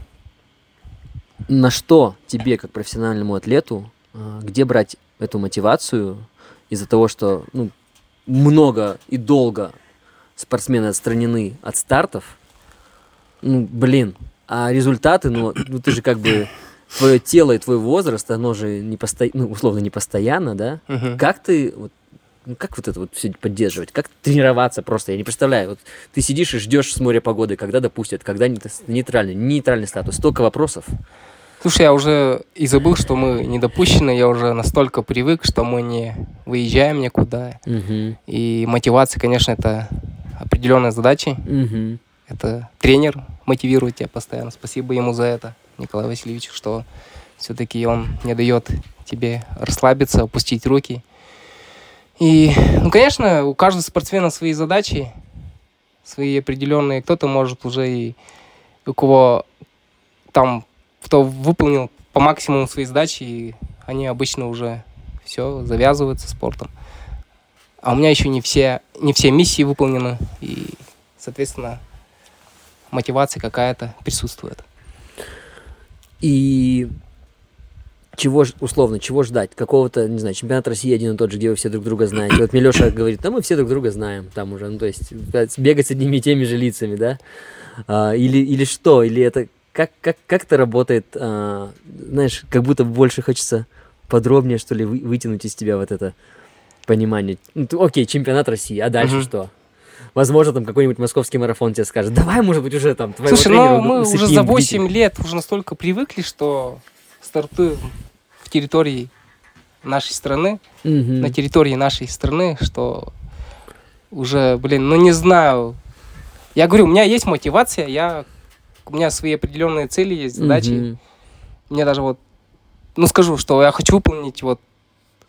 на что тебе, как профессиональному атлету, э, где брать эту мотивацию из-за того, что ну, много и долго спортсмены отстранены от стартов? Ну, блин, а результаты, ну, ну ты же как бы твое тело и твой возраст, оно же не посто... ну, условно не постоянно, да? Мгм. Как ты вот ну, как вот это вот все поддерживать? Как тренироваться просто? Я не представляю. Вот ты сидишь и ждешь с моря погоды, когда допустят, когда нейт- нейтральный, нейтральный статус. Столько вопросов. Слушай, я уже и забыл, что мы не допущены, я уже настолько привык, что мы не выезжаем никуда. Мгм. И мотивация, конечно, это определенная задача. Мгм. Это тренер мотивирует тебя постоянно. Спасибо ему за это, Николай Васильевич, что все-таки он не дает тебе расслабиться, опустить руки. И, ну, конечно, у каждого спортсмена свои задачи, свои определенные. Кто-то может уже и у кого там, кто выполнил по максимуму свои задачи, и они обычно уже все, завязывают со спортом. А у меня еще не все, не все миссии выполнены, и, соответственно, мотивация какая-то присутствует. И чего, ж- условно, чего ждать? Какого-то, не знаю, чемпионат России один и тот же, где вы все друг друга знаете. Вот Милеша [COUGHS] говорит, да мы все друг друга знаем там уже. Ну, то есть бегать с одними и теми же лицами, да? А, или, или что? Или это как, как, как это работает? а, знаешь, как будто больше хочется подробнее, что ли, вы- вытянуть из тебя вот это понимание. Ну, ты- окей, чемпионат России, а дальше Мгм. что? Возможно, там какой-нибудь московский марафон тебе скажет, давай, может быть, уже там твоего Слушай, тренера ну мы уже за длительно». 8 лет уже настолько привыкли, что стартуем в территории нашей страны, Мгм. на территории нашей страны, что уже, блин, ну не знаю. Я говорю, у меня есть мотивация, я, у меня свои определенные цели есть, задачи. Мгм. Мне даже вот, ну скажу, что я хочу выполнить вот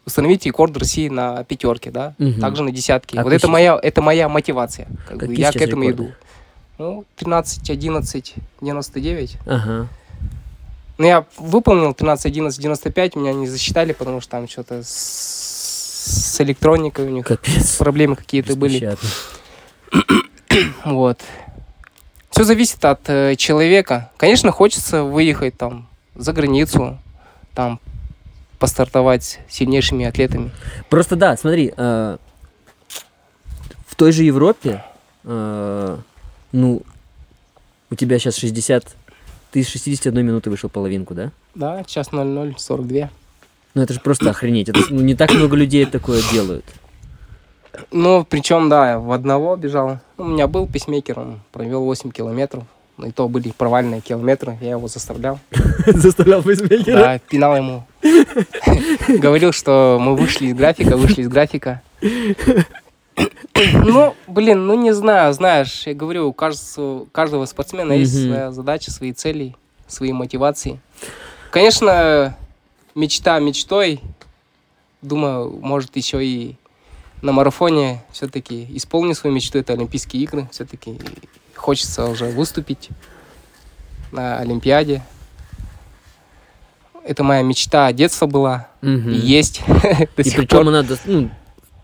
установить рекорд России на пятерке, да, Мгм. также на десятке. А вот это моя, это моя мотивация. Как бы Какие я к этому рекорды? иду. Ну, 13, 11, 99. Ага. Ну, я выполнил 13, 11, 95, меня не засчитали, потому что там что-то с, с электроникой у них Капец. проблемы какие-то были. [COUGHS] Вот. Все зависит от э, человека. Конечно, хочется выехать там за границу, там постартовать с сильнейшими атлетами. Просто да, смотри, э, в той же Европе, э, ну, у тебя сейчас 60, ты с 61 минуты вышел половинку, да? Да, час 00, 42. Ну это же просто охренеть, это, ну, не так много людей такое делают. Ну, причем, да, в одного бежал. У меня был писмейкер, он провел 8 километров. И то были провальные километры, я его заставлял. [LAUGHS] Заставлял пейсмейкера? Да, пинал ему. [LAUGHS] Говорил, что мы вышли из графика, вышли из графика. [COUGHS] Ну, блин, ну не знаю, знаешь, я говорю, у каждого, каждого спортсмена есть своя задача, свои цели, свои мотивации. Конечно, мечта мечтой. Думаю, может еще и на марафоне все-таки исполню свою мечту, это Олимпийские игры. Все-таки хочется уже выступить на Олимпиаде. Это моя мечта детства была. Угу. И есть. [LAUGHS] До и причем пор. она до, ну,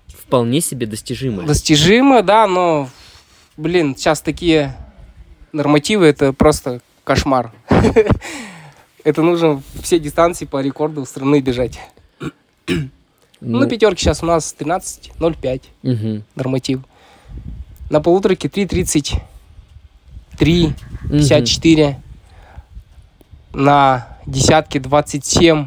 вполне себе достижима. Достижима, да, но, блин, сейчас такие нормативы, это просто кошмар. [LAUGHS] Это нужно все дистанции по рекорду страны бежать. [COUGHS] Ну, ну. пятерки сейчас у нас 13.05 норматив. На полуторке 3.30. 53, 54. Угу. На десятке 27.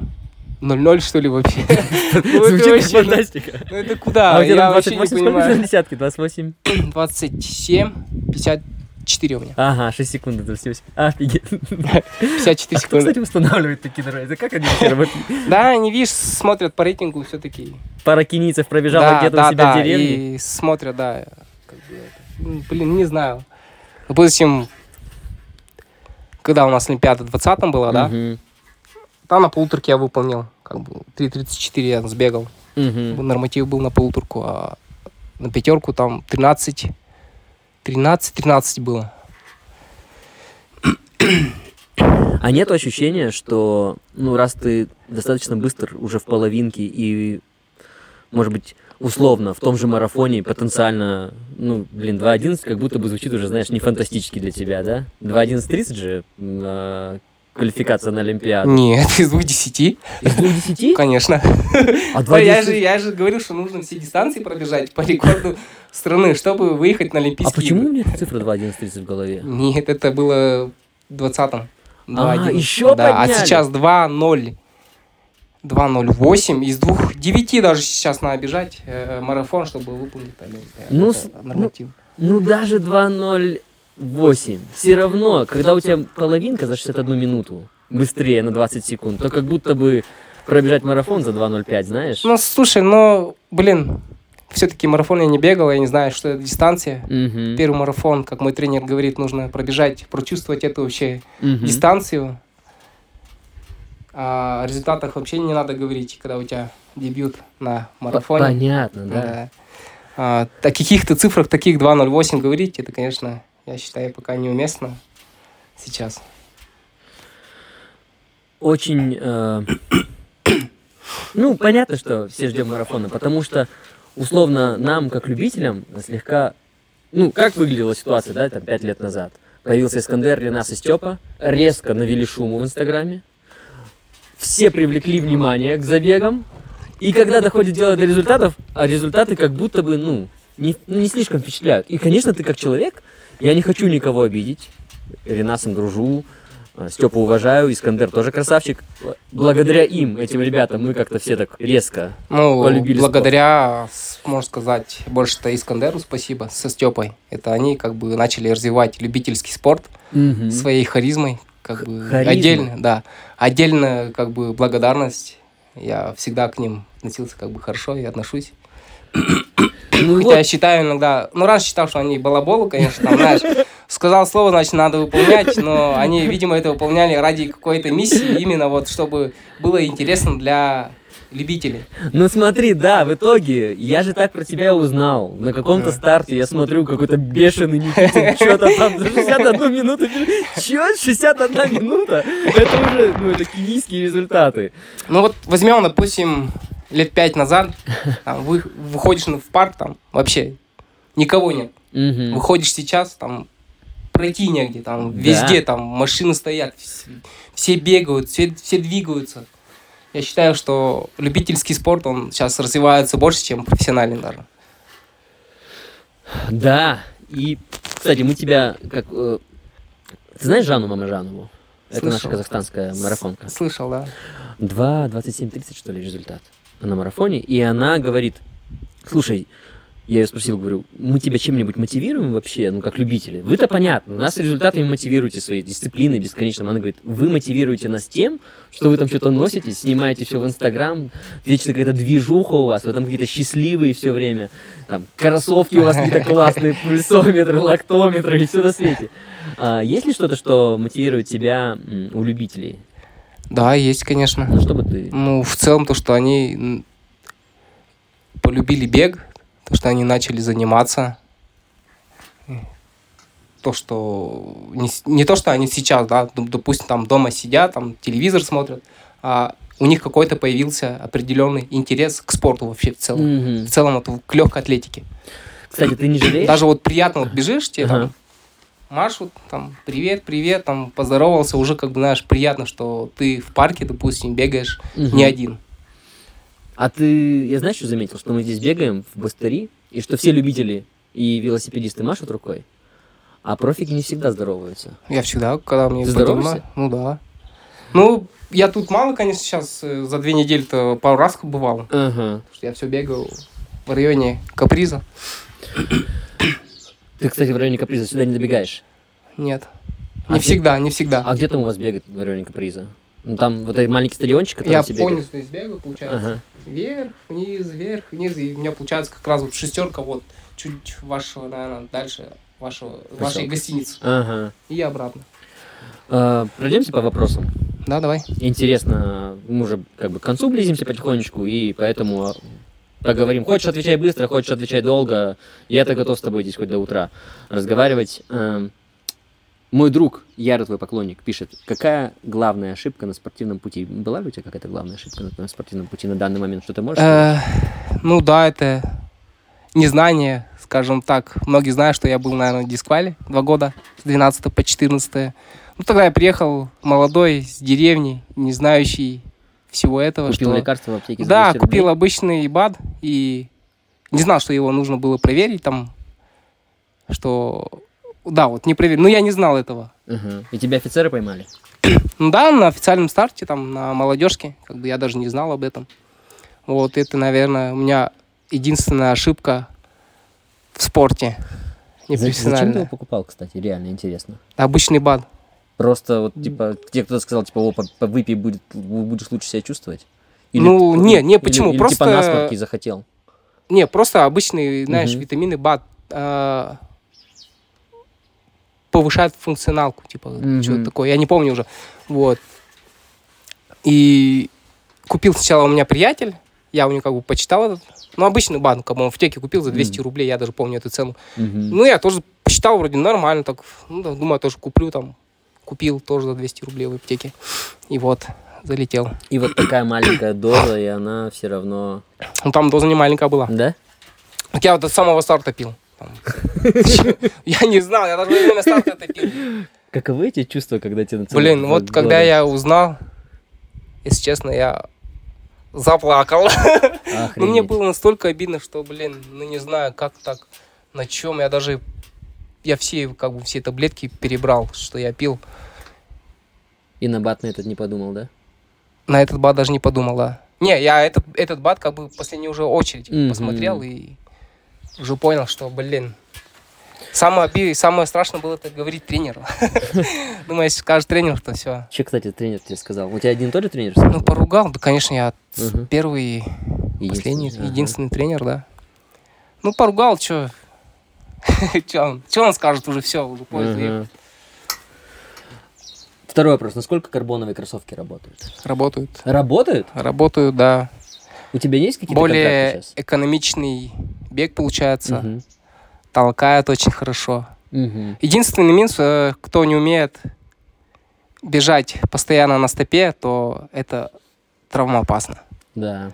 0-0, что ли, вообще? [LAUGHS] Ну, Звучит как фантастика. Ну это куда? А Я вообще не понимаю. десятки? 28? 27, 54 у меня. Ага, 6 секунд до 28. Офигеть. [LAUGHS] 54 а секунды. кстати, устанавливает такие нравится? Как они все [LAUGHS] работают? Да, они, видишь, смотрят по рейтингу все-таки. Пара кинийцев пробежала где-то у себя в деревне. и смотрят, да. Блин, не знаю. Допустим, когда у нас Олимпиада в 20 была, да, Мгм. там на полуторке я выполнил. Как бы 3.34 я сбегал. Мгм. Норматив был на полуторку, а на пятерку там 13, 13-13 было. А нет ощущения, что, ну, раз ты достаточно быстр уже в половинке и, может быть, условно, в том же марафоне потенциально, ну, блин, 2.11 как будто бы звучит уже, знаешь, не фантастически для тебя, да? 2.11.30 же а, квалификация на Олимпиаду. Нет, [LAUGHS] из двух десяти, Из двух десяти? конечно. А Да, я 2.11? же, я же говорил, что нужно все дистанции пробежать по рекорду страны, чтобы выехать на А Олимпийские почему у меня эта цифра 2.11.30 в голове? Нет, это было в 20-м. А, 2.11. еще да, подняли? А сейчас 2.0. 2.08. Из двух девяти даже сейчас надо бежать э, марафон, чтобы выполнить Олимпиаду. Ну, Это с- норматив. Ну, даже 2.08. Все равно, когда у тебя половинка за 61 минуту быстрее на 20 секунд, то как будто бы пробежать марафон за 2.05, знаешь? Ну, слушай, ну, блин, все-таки марафон я не бегал, я не знаю, что это дистанция. Мгм. Первый марафон, как мой тренер говорит, нужно пробежать, прочувствовать эту вообще Мгм. дистанцию. О результатах вообще не надо говорить, когда у тебя дебют на марафоне. Понятно, да. Да. А, о каких-то цифрах, таких 2.08 говорить, это, конечно, я считаю, пока неуместно сейчас. Очень... э, [COUGHS] Ну, понятно, что все ждем марафона, потому что, условно, нам, как любителям, слегка... Ну, как выглядела ситуация, да, там, пять лет назад? Появился Искандер, Ленас и Степа, резко навели шуму в Инстаграме, все привлекли внимание к забегам, и когда доходит дело до результатов, а результаты как будто бы, ну, не, ну, не слишком впечатляют. И, конечно, ты как человек, я не хочу никого обидеть, Ренасом дружу, а, Степу уважаю, Искандер тоже красавчик. Благодаря им, этим ребятам, мы как-то все так резко. Ну, Полюбили благодаря, с- можно сказать, больше-то Искандеру спасибо, со Степой. Это они как бы начали развивать любительский спорт Мгм. своей харизмой. Как бы Харизма. отдельно, да. Отдельно как бы благодарность. Я всегда к ним относился как бы хорошо и отношусь. Ну Хотя вот, я считаю иногда, ну раньше считал, что они балаболы, конечно, там, знаешь, сказал слово, значит, надо выполнять, но они, видимо, это выполняли ради какой-то миссии, именно вот, чтобы было интересно для любителей. ну смотри, да, в итоге, я же так про тебя узнал. На каком-то старте я смотрю, какой-то бешеный Никитин, что-то там за 61 минуту. Чё, 61 минута? Это уже, ну, это кенийские результаты. Ну вот возьмем, допустим, лет пять назад, там, вы, выходишь в парк, там вообще никого нет. Выходишь сейчас, там пройти негде, там везде там машины стоят, вс- все бегают, все, все двигаются. Я считаю, что любительский спорт, он сейчас развивается больше, чем профессиональный даже. Да, и, кстати, мы тебя, как, э, ты знаешь Жанну Мамажанову? Это наша казахстанская марафонка. Слышал, да? 2, 27, что ли, результат на марафоне. И она говорит, слушай, я ее спросил, говорю, мы тебя чем-нибудь мотивируем вообще, ну, как любители? Вы-то понятно, нас результатами мотивируете своей дисциплиной бесконечно. Она говорит, вы мотивируете нас тем, что вы там что-то носите, снимаете все в Инстаграм, вечно какая-то движуха у вас, вы там какие-то счастливые все время, там, кроссовки у вас какие-то [LAUGHS] классные, пульсометры, лактометры и все на свете. А, есть ли что-то, что мотивирует тебя у любителей? Да, есть, конечно. Ну, чтобы ты... Ну, в целом, то, что они полюбили бег, то, что они начали заниматься. То, что... Не, не то, что они сейчас, да, доп- допустим, там дома сидят, там телевизор смотрят, а у них какой-то появился определенный интерес к спорту вообще в целом. Мгм. В целом, вот, к легкой атлетике. Кстати, ты не жалеешь? Даже вот приятно, вот бежишь, тебе Ага. там машут, там, привет, привет, там, поздоровался, уже, как бы, знаешь, приятно, что ты в парке, допустим, бегаешь Мгм. не один. А ты, я знаешь, что заметил? Что мы здесь бегаем в Бастари, и что все любители и велосипедисты машут рукой, а профики не всегда здороваются. Я всегда, когда мне Ты здороваешься? Ну да. Ну, я тут мало, конечно, сейчас э, за две недели-то пару раз бывал. Ага. Потому что я все бегаю в районе Каприза. Ты, кстати, в районе Каприза сюда не добегаешь. Нет. А Не где- всегда, не всегда. А где там у вас бегает Вероника Приза? Ну, там вот этот маленький стадиончик, который Я бегают? полностью здесь бегаю, получается. Ага. Вверх, вниз, вверх, вниз. И у меня получается как раз вот шестерка вот чуть вашего, наверное, дальше вашего, вашей гостиницы. Ага. И обратно. А, пройдемся по вопросам. Да, давай. Интересно, мы уже как бы к концу близимся потихонечку, и поэтому а, поговорим. Хочешь, отвечай быстро, хочешь, отвечай долго. Я-то готов с тобой здесь хоть до утра разговаривать. Мой друг, ярый твой поклонник, пишет, какая главная ошибка на спортивном пути? Была ли у тебя какая-то главная ошибка на спортивном пути на данный момент? Что ты можешь? Э, ну да, это незнание, скажем так. Многие знают, что я был, наверное, в дисквале два года, с 12 по 14. Ну тогда я приехал молодой, с деревни, не знающий всего этого. Купил что... лекарство в аптеке Да, 200 рублей? купил обычный БАД и не знал, что его нужно было проверить там, что... Да, вот не проверил. Но я не знал этого. Ага. И тебя офицеры поймали? [CLEARS THROAT] Ну да, на официальном старте, там, на молодежке, как бы я даже не знал об этом. Вот это, наверное, у меня единственная ошибка в спорте. За- Зачем ты его покупал, кстати? Реально интересно. Обычный БАД. Просто вот, типа, тебе кто-то сказал, типа, о, выпей, будет, будешь лучше себя чувствовать? Ну, не, не, почему? Или, Просто- типа насморки захотел? Не, просто обычный, знаешь, Мгм. витамины БАД э, повышают функционалку, типа, Мгм. что-то такое. Я не помню уже. Вот. И купил сначала у меня приятель, я у него как бы почитал этот, ну, обычный БАД, как бы он в теке купил за 200 Мгм. рублей, я даже помню эту цену. Мгм. Ну, я тоже посчитал вроде нормально, так, ну, да, думаю, тоже куплю там. Купил тоже за 200 рублей в аптеке. И вот, залетел. И вот такая маленькая доза, и она все равно... Ну, там доза не маленькая была. Да? Так я вот с самого старта пил. Там. [LAUGHS] Я не знал, я даже старта это пил. Каковы эти чувства, когда тебе... Блин, вот когда я узнал, если честно, я заплакал. [LAUGHS] Ну, мне было настолько обидно, что, блин, ну не знаю, как так, на чем. Я даже, я все, как бы, все таблетки перебрал, что я пил. И на бат на этот не подумал, да? На этот бат даже не подумал, да. Не, я этот, этот бат как бы последнюю уже очередь Мгм. посмотрел и уже понял, что, блин, самое, оби- самое страшное было это говорить тренеру. [LAUGHS] Думаю, если скажет тренер, то все. Че, кстати, тренер тебе сказал? У тебя один и тот же тренер? Ну, поругал, да, конечно, я первый, последний, Единственный, тренер, да. Ну, поругал, что? [LAUGHS] Че он, скажет уже, все, уже. Второй вопрос. Насколько карбоновые кроссовки работают? Работают. Работают? Работают, да. У тебя есть какие-то Более экономичный бег получается. Мгм. Толкает очень хорошо. Мгм. Единственный минус, э, кто не умеет бежать постоянно на стопе, то это травмоопасно. Да.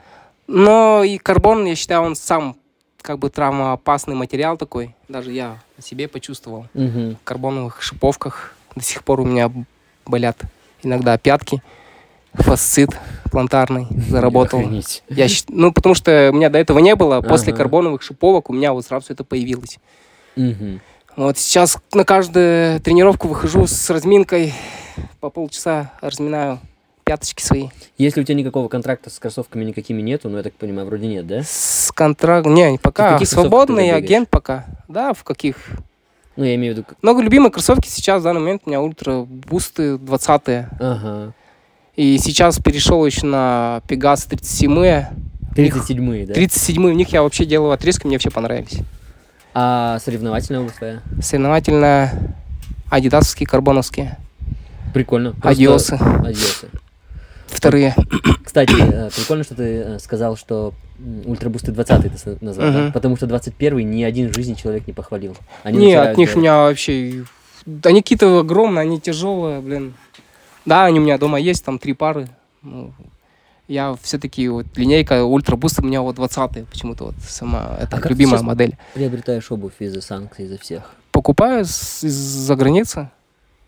Но и карбон, я считаю, он сам как бы травмоопасный материал такой. Даже я себе почувствовал. Мгм. В карбоновых шиповках до сих пор у меня болят иногда пятки. Фасцит плантарный заработал. Охренеть. Я, ну, потому что у меня до этого не было. После Ага. карбоновых шиповок у меня вот сразу это появилось. Мгм. Вот сейчас на каждую тренировку выхожу с разминкой. По полчаса разминаю пяточки свои. Если у тебя никакого контракта с кроссовками никакими нету, ну, я так понимаю, вроде нет, да? С контракт... Не, пока. Свободный ты бегаешь? агент пока. Да, в каких? Ну, я имею в виду... Много любимые кроссовки сейчас в данный момент у меня ультра бусты 20 Ага. И сейчас перешел еще на Пегас 37 37-е, да? 37 в них я вообще делаю отрезки, мне вообще понравились. А соревновательная обувь твоя? Соревновательно адидасовские, карбоновские, Прикольно. Просто- адиосы, Адиосы. вторые. Кстати, э, прикольно, что ты э, сказал, что ультрабусты 20 ты назвал, да? Мгм. Потому что 21 ни один в жизни человек не похвалил. Они Не, натирают от них у меня вообще... Они какие-то огромные, они тяжелые, блин. Да, они у меня дома есть, там три пары. Ну, я все-таки вот линейка ультрабуст у меня вот 20 почему-то вот сама это А любимая модель. Приобретаешь обувь из-за санкций, из-за всех. Покупаю из-за границы.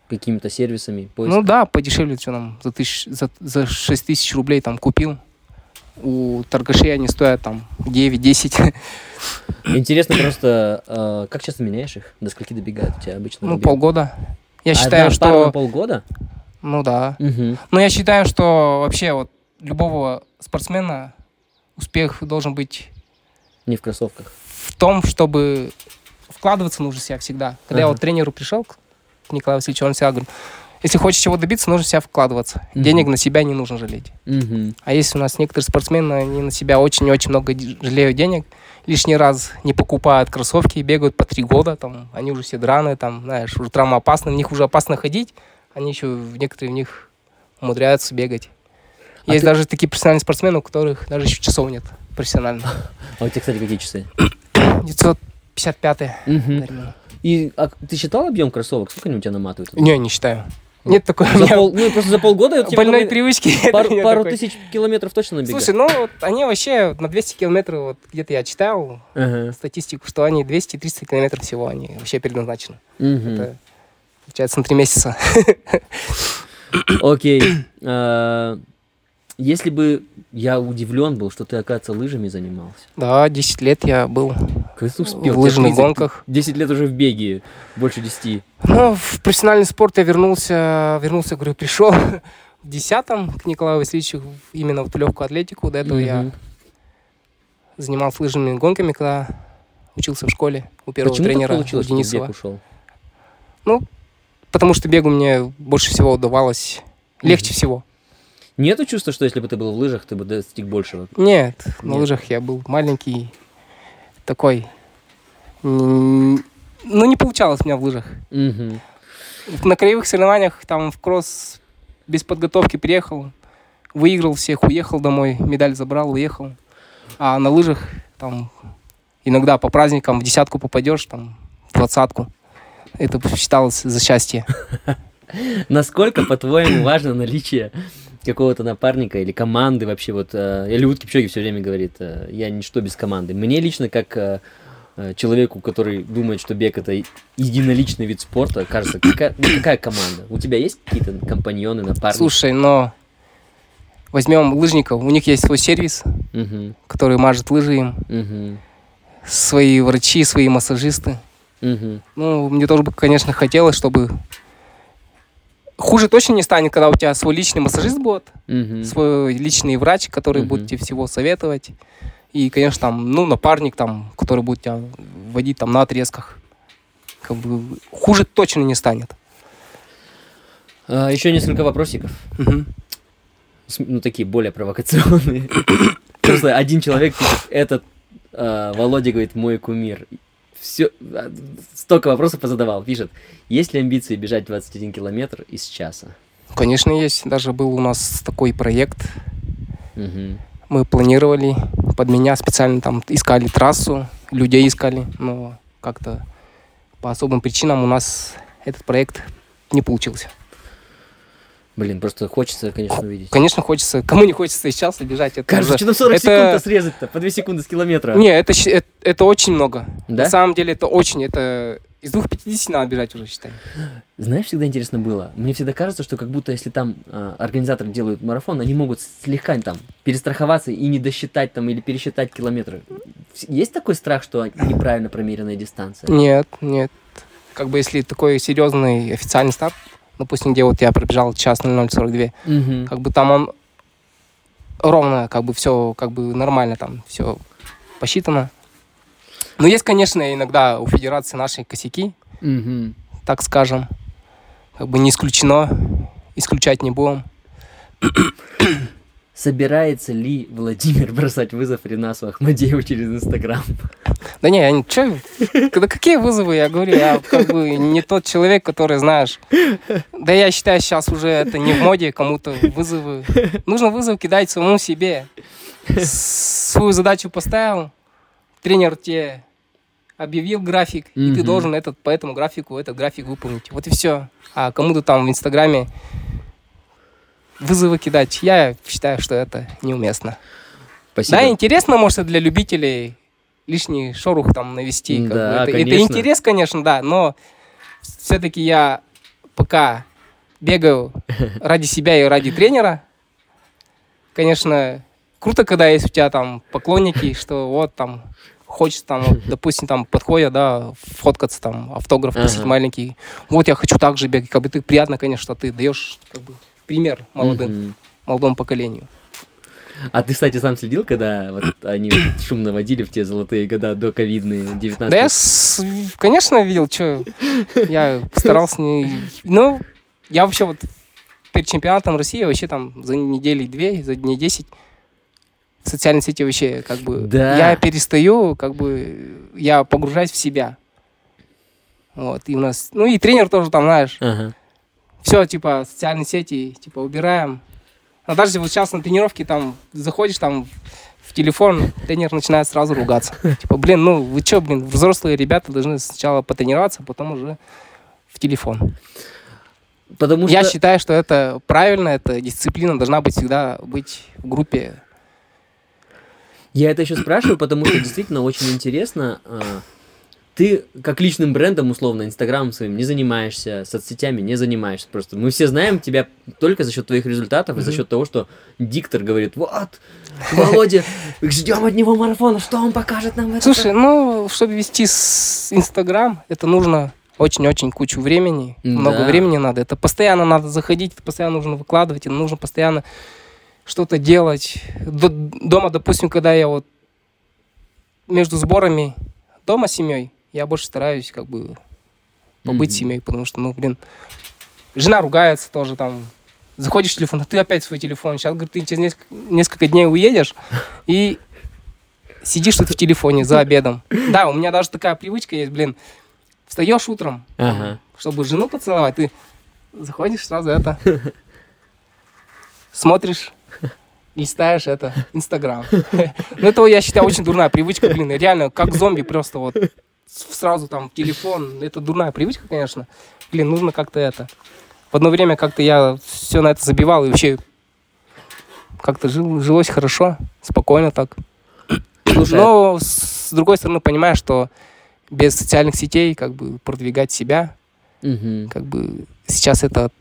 Какими-то сервисами, поиск. Ну да, подешевле, что нам, за, тысяч, за, за 6 тысяч рублей там купил. У торгашей они стоят там 9-10, [LAUGHS] Интересно просто, э, как часто меняешь их? До скольки добегают у тебя обычно? ну рубеж? полгода. Я Одна считаю, что... полгода? Ну да. Мгм. Но я считаю, что вообще вот любого спортсмена успех должен быть Не в кроссовках. в том, чтобы вкладываться нужно в себя всегда. Когда я Ага. вот к тренеру пришел, к Николай Васильевич, он всегда говорит, если хочешь чего добиться, нужно в себя вкладываться. Мгм. Денег на себя не нужно жалеть. Мгм. А если у нас некоторые спортсмены, они на себя очень-очень много жалеют денег, лишний раз не покупают кроссовки, бегают по три года, там, они уже все драные, там, знаешь, уже травмоопасны, в них уже опасно ходить, они еще, в- некоторые в них умудряются бегать. А Есть ты- даже такие профессиональные спортсмены, у которых даже еще часов нет профессионально. [LAUGHS] А у тебя, кстати, какие часы? [COUGHS] 955 Мгм. наверное. И а ты считал объем кроссовок? Сколько они у тебя наматывают? Не, не считаю. Нет такой За меня пол- ну, просто за полгода вот тебе больной привычки. пару, [LAUGHS] нет пару такой. тысяч километров точно набегают. Слушай, ну вот они вообще на 200 километров, вот где-то я читал Ага. статистику, что они 200-300 километров всего, они вообще предназначены. Мгм. Это получается на 3 месяца. Окей. А, Если бы я удивлен был, что ты, оказывается, лыжами занимался. Да, 10 лет я был Как ты успел? в лыжных 30, гонках. 10 лет уже в беге, больше 10. Ну, в профессиональный спорт я вернулся, вернулся, говорю, пришел в 10 к Николаю Васильевичу именно в легкую атлетику. До этого я Мгм. занимался лыжными гонками, когда учился в школе у первого Почему так тренера получилось, что ты в Денисова. бег ушел? Потому что бегу мне больше всего удавалось, легче всего. Нету чувства, что если бы ты был в лыжах, ты бы достиг большего? Нет, на Нет. лыжах я был маленький, такой. Ну, не получалось у меня в лыжах. Мгм. На краевых соревнованиях, там в кросс без подготовки приехал, выиграл всех, уехал домой, медаль забрал, уехал. А на лыжах там иногда по праздникам в десятку попадешь, там в двадцатку. Это считалось за счастье. [LAUGHS] Насколько, по-твоему, важно наличие какого-то напарника или команды вообще? Вот Элиут Кипчоги все время говорит, э, я ничто без команды. Мне лично, как э, э, человеку, который думает, что бег это единоличный вид спорта, кажется, какая, ну, какая команда? У тебя есть какие-то компаньоны, напарники? Слушай, но возьмем лыжников, у них есть свой сервис, Мгм, который мажет лыжи им, мгм, свои врачи, свои массажисты. Ну, мне тоже бы, конечно, хотелось, чтобы... Хуже точно не станет, когда у тебя свой личный массажист будет, Мгм. свой личный врач, который Мгм. будет тебе всего советовать. И, конечно, там, ну, напарник, там, который будет тебя водить там на отрезках. Как бы хуже точно не станет. А, еще несколько вопросиков. С- ну, такие более провокационные. [COUGHS] Просто один человек пишет, этот а, Володя, говорит, мой кумир. Все, столько вопросов позадавал. Пишет, есть ли амбиции бежать 21 километр из часа? Конечно, есть. Даже был у нас такой проект. Мгм. Мы планировали, под меня специально там искали трассу, людей искали, но как-то по особым причинам у нас этот проект не получился. Блин, просто хочется, конечно, увидеть. Конечно, хочется, кому не хочется из часа бежать, это Кажется, уже- что там 40 это- секунд срезать-то, по 2 секунды с километра. Не, это, это, это очень много. Да? На самом деле это очень, это из 250 надо бежать уже, считай. Знаешь, всегда интересно было. Мне всегда кажется, что как будто если там а, организаторы делают марафон, они могут слегка там перестраховаться и не досчитать там или пересчитать километры. Есть такой страх, что неправильно промеренная дистанция? Нет, нет. Как бы если такой серьезный официальный старт, допустим, где вот я пробежал час 0042, Мгм. как бы там он ровно, как бы все, как бы нормально там все посчитано. Но есть, конечно, иногда у федерации наши косяки, Мгм. так скажем. Как бы не исключено, исключать не будем. Собирается ли Владимир [LAUGHS] бросать вызов Ренасу Ахмадееву через Инстаграм? Да не, я чё, да какие вызовы, я говорю, я как бы не тот человек, который, знаешь, да я считаю, сейчас уже это не в моде кому-то вызовы. Нужно вызов кидать самому себе. Свою задачу поставил, тренер тебе объявил график, и ты должен этот, по этому графику этот график выполнить. Вот и все. А кому-то там в Инстаграме вызовы кидать, я считаю, что это неуместно. Спасибо. Да, интересно, может, для любителей лишний шорух там навести. Да, это, это конечно. интерес, конечно, да, но все-таки я пока бегаю [LAUGHS] ради себя и ради тренера. Конечно, круто, когда есть у тебя там поклонники, что вот там хочется там, вот, допустим, там подходят, да, фоткаться, там, автограф Ага. маленький. Вот я хочу так же бегать. Как бы ты приятно, конечно, что ты даешь как бы, пример молодым, Мгм. молодому поколению. А ты, кстати, сам следил, когда вот они шум наводили в те золотые года до ковидные 19 Да я, с- конечно, видел, что я старался не... Ну, я вообще вот перед чемпионатом России вообще там за недели две, за дней 10 в социальные сети вообще как бы... Да. Я перестаю, как бы, я погружаюсь в себя. Вот, и у нас... Ну, и тренер тоже там, знаешь, Ага. Все, типа, социальные сети, типа, убираем. А даже вот сейчас на тренировке там заходишь там в телефон, тренер начинает сразу ругаться. [LAUGHS] Типа, блин, ну вы чё, блин, взрослые ребята должны сначала потренироваться, а потом уже в телефон. Потому что... Я считаю, что это правильно, эта дисциплина должна быть всегда быть в группе. Я это еще спрашиваю, потому что действительно очень интересно. Ты как личным брендом, условно, Инстаграмом своим не занимаешься, соцсетями не занимаешься просто. Мы все знаем тебя только за счет твоих результатов и за счет того, что диктор говорит, вот, Володя, ждем от него марафона, что он покажет нам это. Слушай, ну, чтобы вести с Инстаграм, это нужно очень-очень кучу времени, много времени надо. Это постоянно надо заходить, это постоянно нужно выкладывать, и нужно постоянно что-то делать. До- дома, допустим, когда я вот между сборами дома с семьей, я больше стараюсь как бы побыть с семьей, потому что, ну, блин, жена ругается тоже там. Заходишь в телефон, а ты опять свой телефон. Сейчас, говорит, ты через несколько, несколько дней уедешь и сидишь тут в телефоне за обедом. Да, у меня даже такая привычка есть, блин. Встаешь утром, Ага. чтобы жену поцеловать, ты заходишь сразу это, смотришь, листаешь это, Инстаграм. [LAUGHS] Ну, это, я считаю, очень дурная привычка, блин, реально, как зомби просто вот сразу там телефон. Это дурная привычка, конечно. Блин, нужно как-то это. В одно время как-то я все на это забивал и вообще как-то жил, жилось хорошо, спокойно так. Слушай, Но с другой стороны понимаю, что без социальных сетей как бы продвигать себя, мгм. как бы сейчас это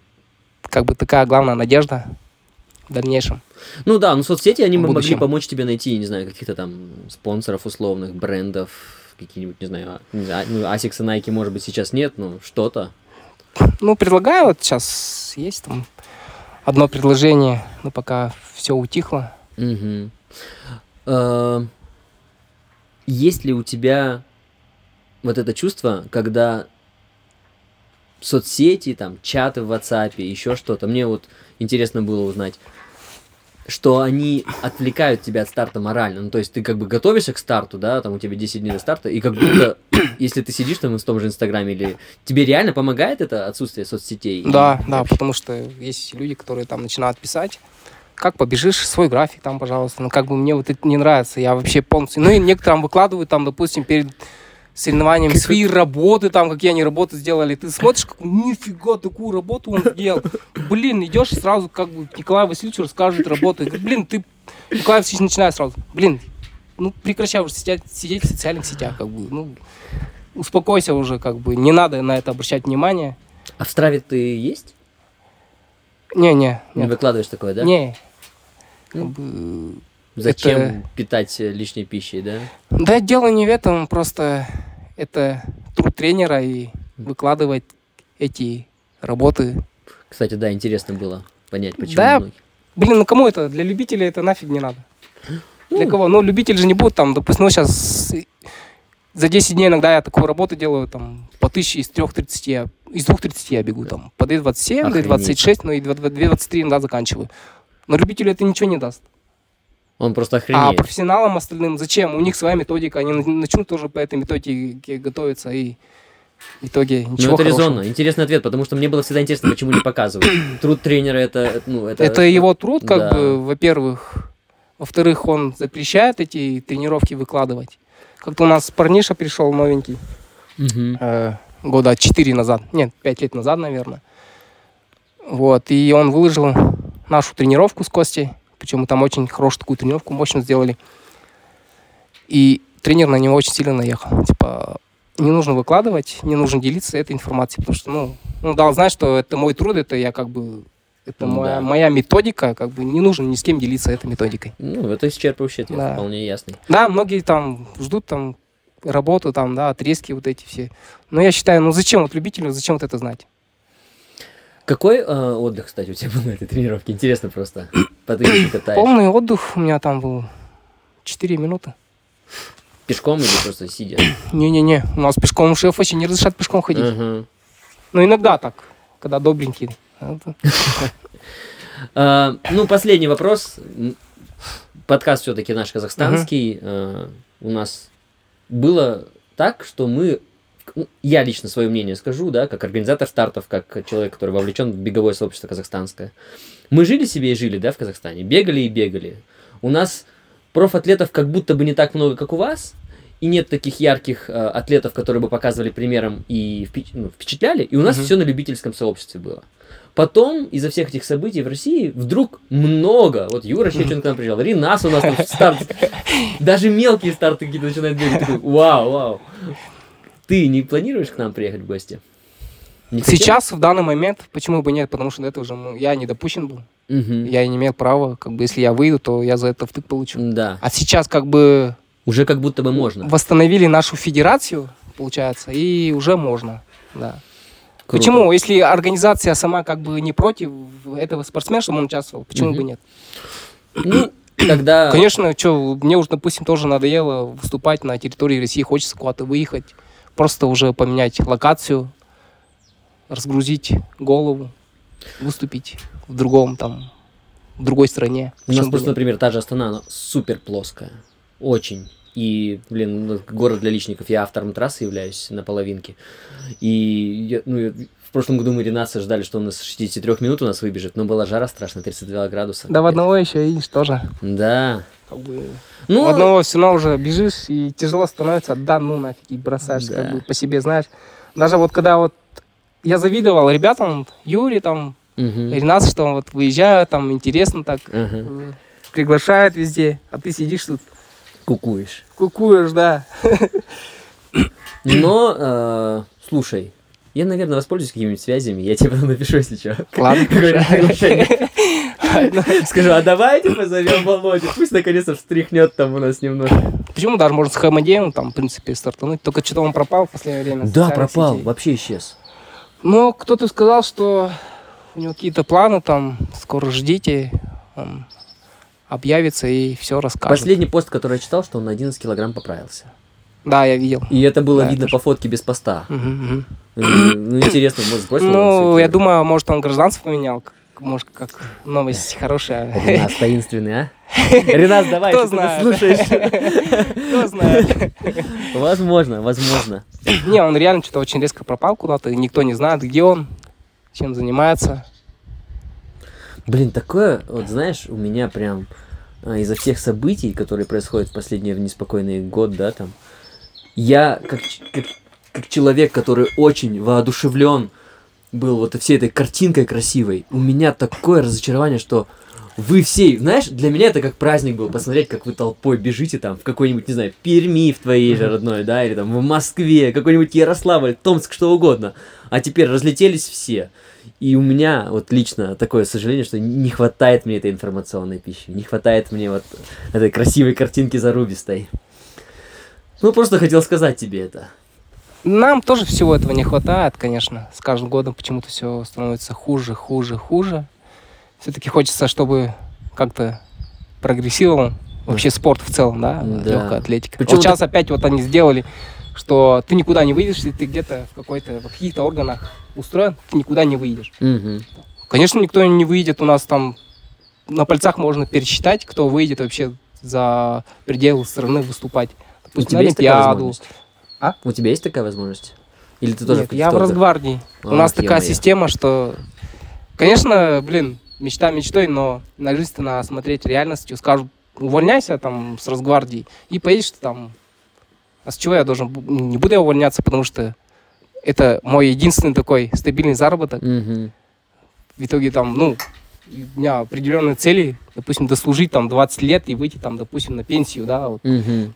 как бы такая главная надежда в дальнейшем. Ну да, ну соцсети, они могли помочь тебе найти, не знаю, каких-то там спонсоров условных, брендов, какие-нибудь, не знаю, а- не знаю, ну, Asics и Nike, может быть, сейчас нет, но что-то. Ну, предлагаю, вот сейчас есть там одно предложение, но пока все утихло. Э, Есть ли у тебя вот это чувство, когда соцсети, там, чаты в WhatsApp, еще что-то, мне вот интересно было узнать, что они отвлекают тебя от старта морально. Ну, то есть ты как бы готовишься к старту, да, там у тебя 10 дней до старта, и как будто, [COUGHS] если ты сидишь там в том же Инстаграме, или тебе реально помогает это отсутствие соцсетей? Да, И да, потому что есть люди, которые там начинают писать, как побежишь, свой график там, пожалуйста. Ну, как бы мне вот это не нравится, я вообще полностью... Ну, и некоторым выкладывают там, допустим, перед соревнованием Как- свои работы, там, какие они работы сделали. Ты смотришь, как, нифига, такую работу он сделал. Блин, идешь сразу, как бы, Николай Васильевич расскажет работу. Блин, ты... Николай Васильевич начинает сразу, блин, ну, прекращай уже сидеть, сидеть в социальных сетях, как бы, ну, успокойся уже, как бы, не надо на это обращать внимание. А в Страве ты есть? Не-не, Не выкладываешь такое, да? Не. Ну. Как бы, Зачем Это- питать лишней пищей, да? Да, дело не в этом, просто это труд тренера и выкладывать эти работы. Кстати, да, интересно было понять, почему Да. многие. Блин, ну кому это? Для любителей это нафиг не надо. Для кого? Ну, любитель же не будет там, допустим, ну, сейчас за 10 дней иногда я такую работу делаю, там, по 1000 из 3.30 я, из 2.30 я бегу, там, по 2.27, Охренеть. 2.26, ну, и 2.23 иногда заканчиваю. Но любителю это ничего не даст. Он просто А охренеет. профессионалам остальным зачем? У них своя методика, они на- начнут тоже по этой методике готовиться и в итоге Ну, ничего это хорошего. резонно. Интересный ответ, потому что мне было всегда интересно, почему не показывают. [COUGHS] Труд тренера это, ну, это... Это его труд, как да. бы, во-первых. Во-вторых, он запрещает эти тренировки выкладывать. Как-то у нас парниша пришел новенький, Мгм. э, года 4 назад, нет, 5 лет назад, наверное. Вот, и он выложил нашу тренировку с Костей, причем мы там очень хорошую такую тренировку мощно сделали. И тренер на него очень сильно наехал. Типа, не нужно выкладывать, не нужно делиться этой информацией, потому что, ну, ну да, он знает, что это мой труд, это я как бы, это Ну моя, да. моя методика, как бы не нужно ни с кем делиться этой методикой. Ну, это исчерпывающий ответ, Да. вполне ясный. Да, многие там ждут там работу, там, да, отрезки вот эти все. Но я считаю, ну зачем вот любителю, зачем вот это знать? Какой э, отдых, кстати, у тебя был на этой тренировке? Интересно просто. Катаешь? Полный отдых у меня там был 4 минуты. Пешком или просто сидя? [CLEARS THROAT] Не-не-не, у нас пешком шеф вообще не разрешат пешком ходить. Ага. Ну, иногда так, когда добренький. [LAUGHS] А, ну, последний вопрос. Подкаст все-таки наш казахстанский. А, у нас было так, что мы, ну, я лично свое мнение скажу, да, как организатор стартов, как человек, который вовлечен в беговое сообщество казахстанское. Мы жили себе и жили, да, в Казахстане, бегали и бегали. У нас профатлетов как будто бы не так много, как у вас, и нет таких ярких э, атлетов, которые бы показывали примером и впе- ну, впечатляли, и у нас Мгм. все на любительском сообществе было. Потом, из-за всех этих событий в России, вдруг много, вот Юра Щечин к нам приезжал, Ринас у нас там старт, даже мелкие старты какие-то начинают бегать, такой, вау, вау. Ты не планируешь к нам приехать в гости? Не хотел? Сейчас, в данный момент, почему бы нет? Потому что до этого уже ну, я не допущен был. Мгм. Я не имел права, как бы, если я выйду, то я за это втык получу. Да, А сейчас, как бы, уже как будто бы можно. восстановили нашу федерацию, получается, и уже можно, да. Круто. Почему? Если организация сама как бы не против этого спортсмена, чтобы он участвовал, почему Мгм. бы нет? Ну, [CLEARS THROAT] тогда... Конечно, что, мне уже, допустим, тоже надоело выступать на территории России, хочется куда-то выехать, просто уже поменять локацию, разгрузить голову, выступить в другом там, в другой стране. У нас просто, нет? например, та же Астана, она супер плоская. Очень. И, блин, ну, город для личников. Я автором трассы являюсь на половинке. И, я- ну, в прошлом году мы Ренаса ждали, что он из 63 минут у нас выбежит, но была жара страшная, 32 градуса. Да в одного еще, видишь, тоже. Да. Как бы, Ну, в одного все равно уже бежишь, и тяжело становится, да ну нафиг, и бросаешь, Да. как бы по себе знаешь. Даже вот когда вот я завидовал ребятам, Юре там, мгм. Ренат, что вот выезжают, там интересно так, э, приглашают везде, а ты сидишь тут, Кукуешь. кукуешь, да. Но, э, слушай, я, наверное, воспользуюсь какими-нибудь связями, я тебе [LAUGHS] напишу, если что. [LAUGHS] Ладно. Скажу, а давайте позовем Володю, пусть наконец-то встряхнет там у нас немножко. Почему даже можно с Хамадеем там, в принципе, стартануть, только что-то он пропал в последнее время. Да, пропал, вообще исчез. Но кто-то сказал, что у него какие-то планы там, скоро ждите, он объявится и все расскажет. Последний пост, который я читал, что он на 11 килограмм поправился. Да, я видел. И это было Да, видно это по фотке без поста. Мгм, мгм. Ну, интересно, может, сбросил он Ну, я думаю, может, он гражданство поменял. Может, как новость хорошая. Ренас таинственный, а? [LAUGHS] Ренас, давай, Кто знает? слушаешь. [LAUGHS] Кто знает. [LAUGHS] Возможно, возможно. Не, он реально что-то очень резко пропал куда-то, и никто не знает, где он, чем занимается. Блин, такое, вот знаешь, у меня прям а, из-за всех событий, которые происходят в последний неспокойный год, да, там, я как, как, как человек, который очень воодушевлен был вот всей этой картинкой красивой, у меня такое разочарование, что вы все, знаешь, для меня это как праздник был, посмотреть, как вы толпой бежите там в какой-нибудь, не знаю, Перми в твоей же родной, да, или там в Москве, какой-нибудь Ярославль, Томск, что угодно. А теперь разлетелись все. И у меня вот лично такое сожаление, что не хватает мне этой информационной пищи, не хватает мне вот этой красивой картинки зарубистой. Ну, просто хотел сказать тебе это. Нам тоже всего этого не хватает, конечно. С каждым годом почему-то все становится хуже, хуже, хуже. Все-таки хочется, чтобы как-то прогрессировал вообще спорт в целом, да, Да. легкая атлетика. Причем вот сейчас опять вот они сделали, что ты никуда не выйдешь, если ты где-то в какой-то, в каких-то органах устроен, ты никуда не выйдешь. Мгм. Конечно, никто не выйдет. У нас там на пальцах можно пересчитать, кто выйдет вообще за пределы страны выступать. Допустим, на Олимпиаду. А? У тебя есть такая возможность? Или ты тоже Нет, я в Росгвардии. У Ах, нас такая ё-моё. система, что, конечно, блин, мечта мечтой, но на жизнь надо смотреть реальностью. Скажут, увольняйся там с Росгвардии и поедешь ты там. А с чего я должен? Не буду я увольняться, потому что это мой единственный такой стабильный заработок. Мгм. В итоге там, ну, у меня определенные цели, допустим, дослужить там 20 лет и выйти там, допустим, на пенсию, да, вот, Мгм.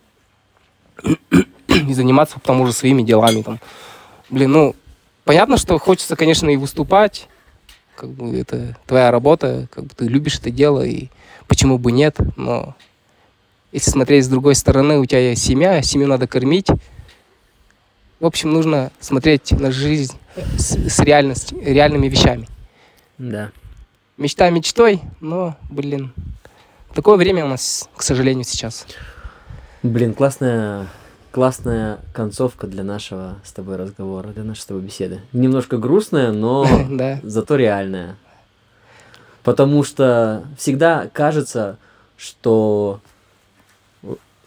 И заниматься потом уже своими делами там. Блин, ну, понятно, что хочется, конечно, и выступать, как бы это твоя работа, как бы ты любишь это дело, и почему бы нет, но если смотреть с другой стороны, у тебя есть семья, семью надо кормить. В общем, нужно смотреть на жизнь с, с реальностью, реальными вещами. Да. Мечта мечтой, но, блин, такое время у нас, к сожалению, сейчас. Блин, классная, классная концовка для нашего с тобой разговора, для нашей с тобой беседы. Немножко грустная, но [LAUGHS] зато реальная. Потому что всегда кажется, что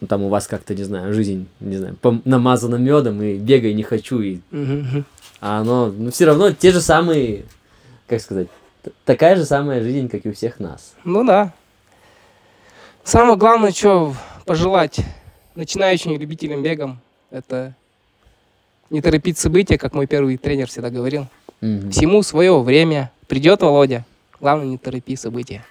там у вас как-то, не знаю, жизнь, не знаю, намазана медом и бегай не хочу, и а оно, ну, все равно те же самые, как сказать, такая же самая жизнь, как и у всех нас. Ну да. Самое главное, что пожелать начинающим любителям бегом, это не торопить события, как мой первый тренер всегда говорил. Мгм. Всему свое время. Придет Володя. Главное, не торопи события.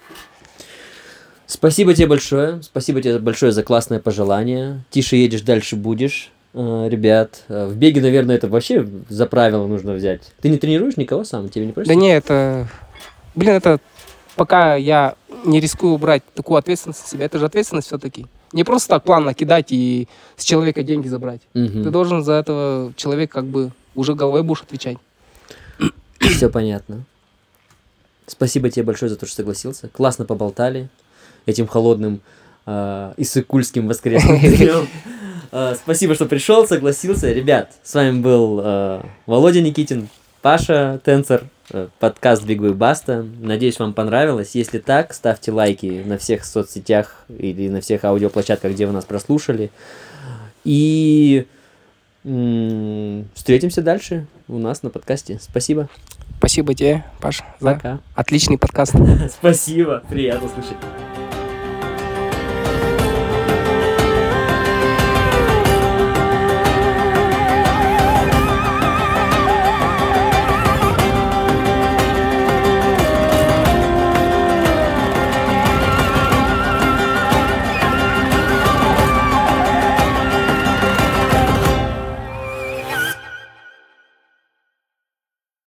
Спасибо тебе большое. Спасибо тебе большое за классное пожелание. Тише едешь, дальше будешь. Э, Ребят, э, в беге, наверное, это вообще за правило нужно взять. Ты не тренируешь никого сам? Тебе не просят? Да не, это... Блин, это пока я не рискую брать такую ответственность на себя, это же ответственность все-таки. Не просто так план накидать и с человека деньги забрать. Мгм. Ты должен за этого человека как бы уже головой будешь отвечать. Все понятно. Спасибо тебе большое за то, что согласился. Классно поболтали этим холодным э, иссыкульским воскресным [LAUGHS] днем. Э, Спасибо, что пришел, согласился. Ребят, с вами был э, Володя Никитин, Паша Тенцер, подкаст Big Boy Баста. Надеюсь, вам понравилось. Если так, ставьте лайки на всех соцсетях или на всех аудиоплощадках, где вы нас прослушали. И встретимся дальше у нас на подкасте. Спасибо. Спасибо тебе, Паш, за Пока. отличный подкаст. [LAUGHS] Спасибо. Приятно слышать.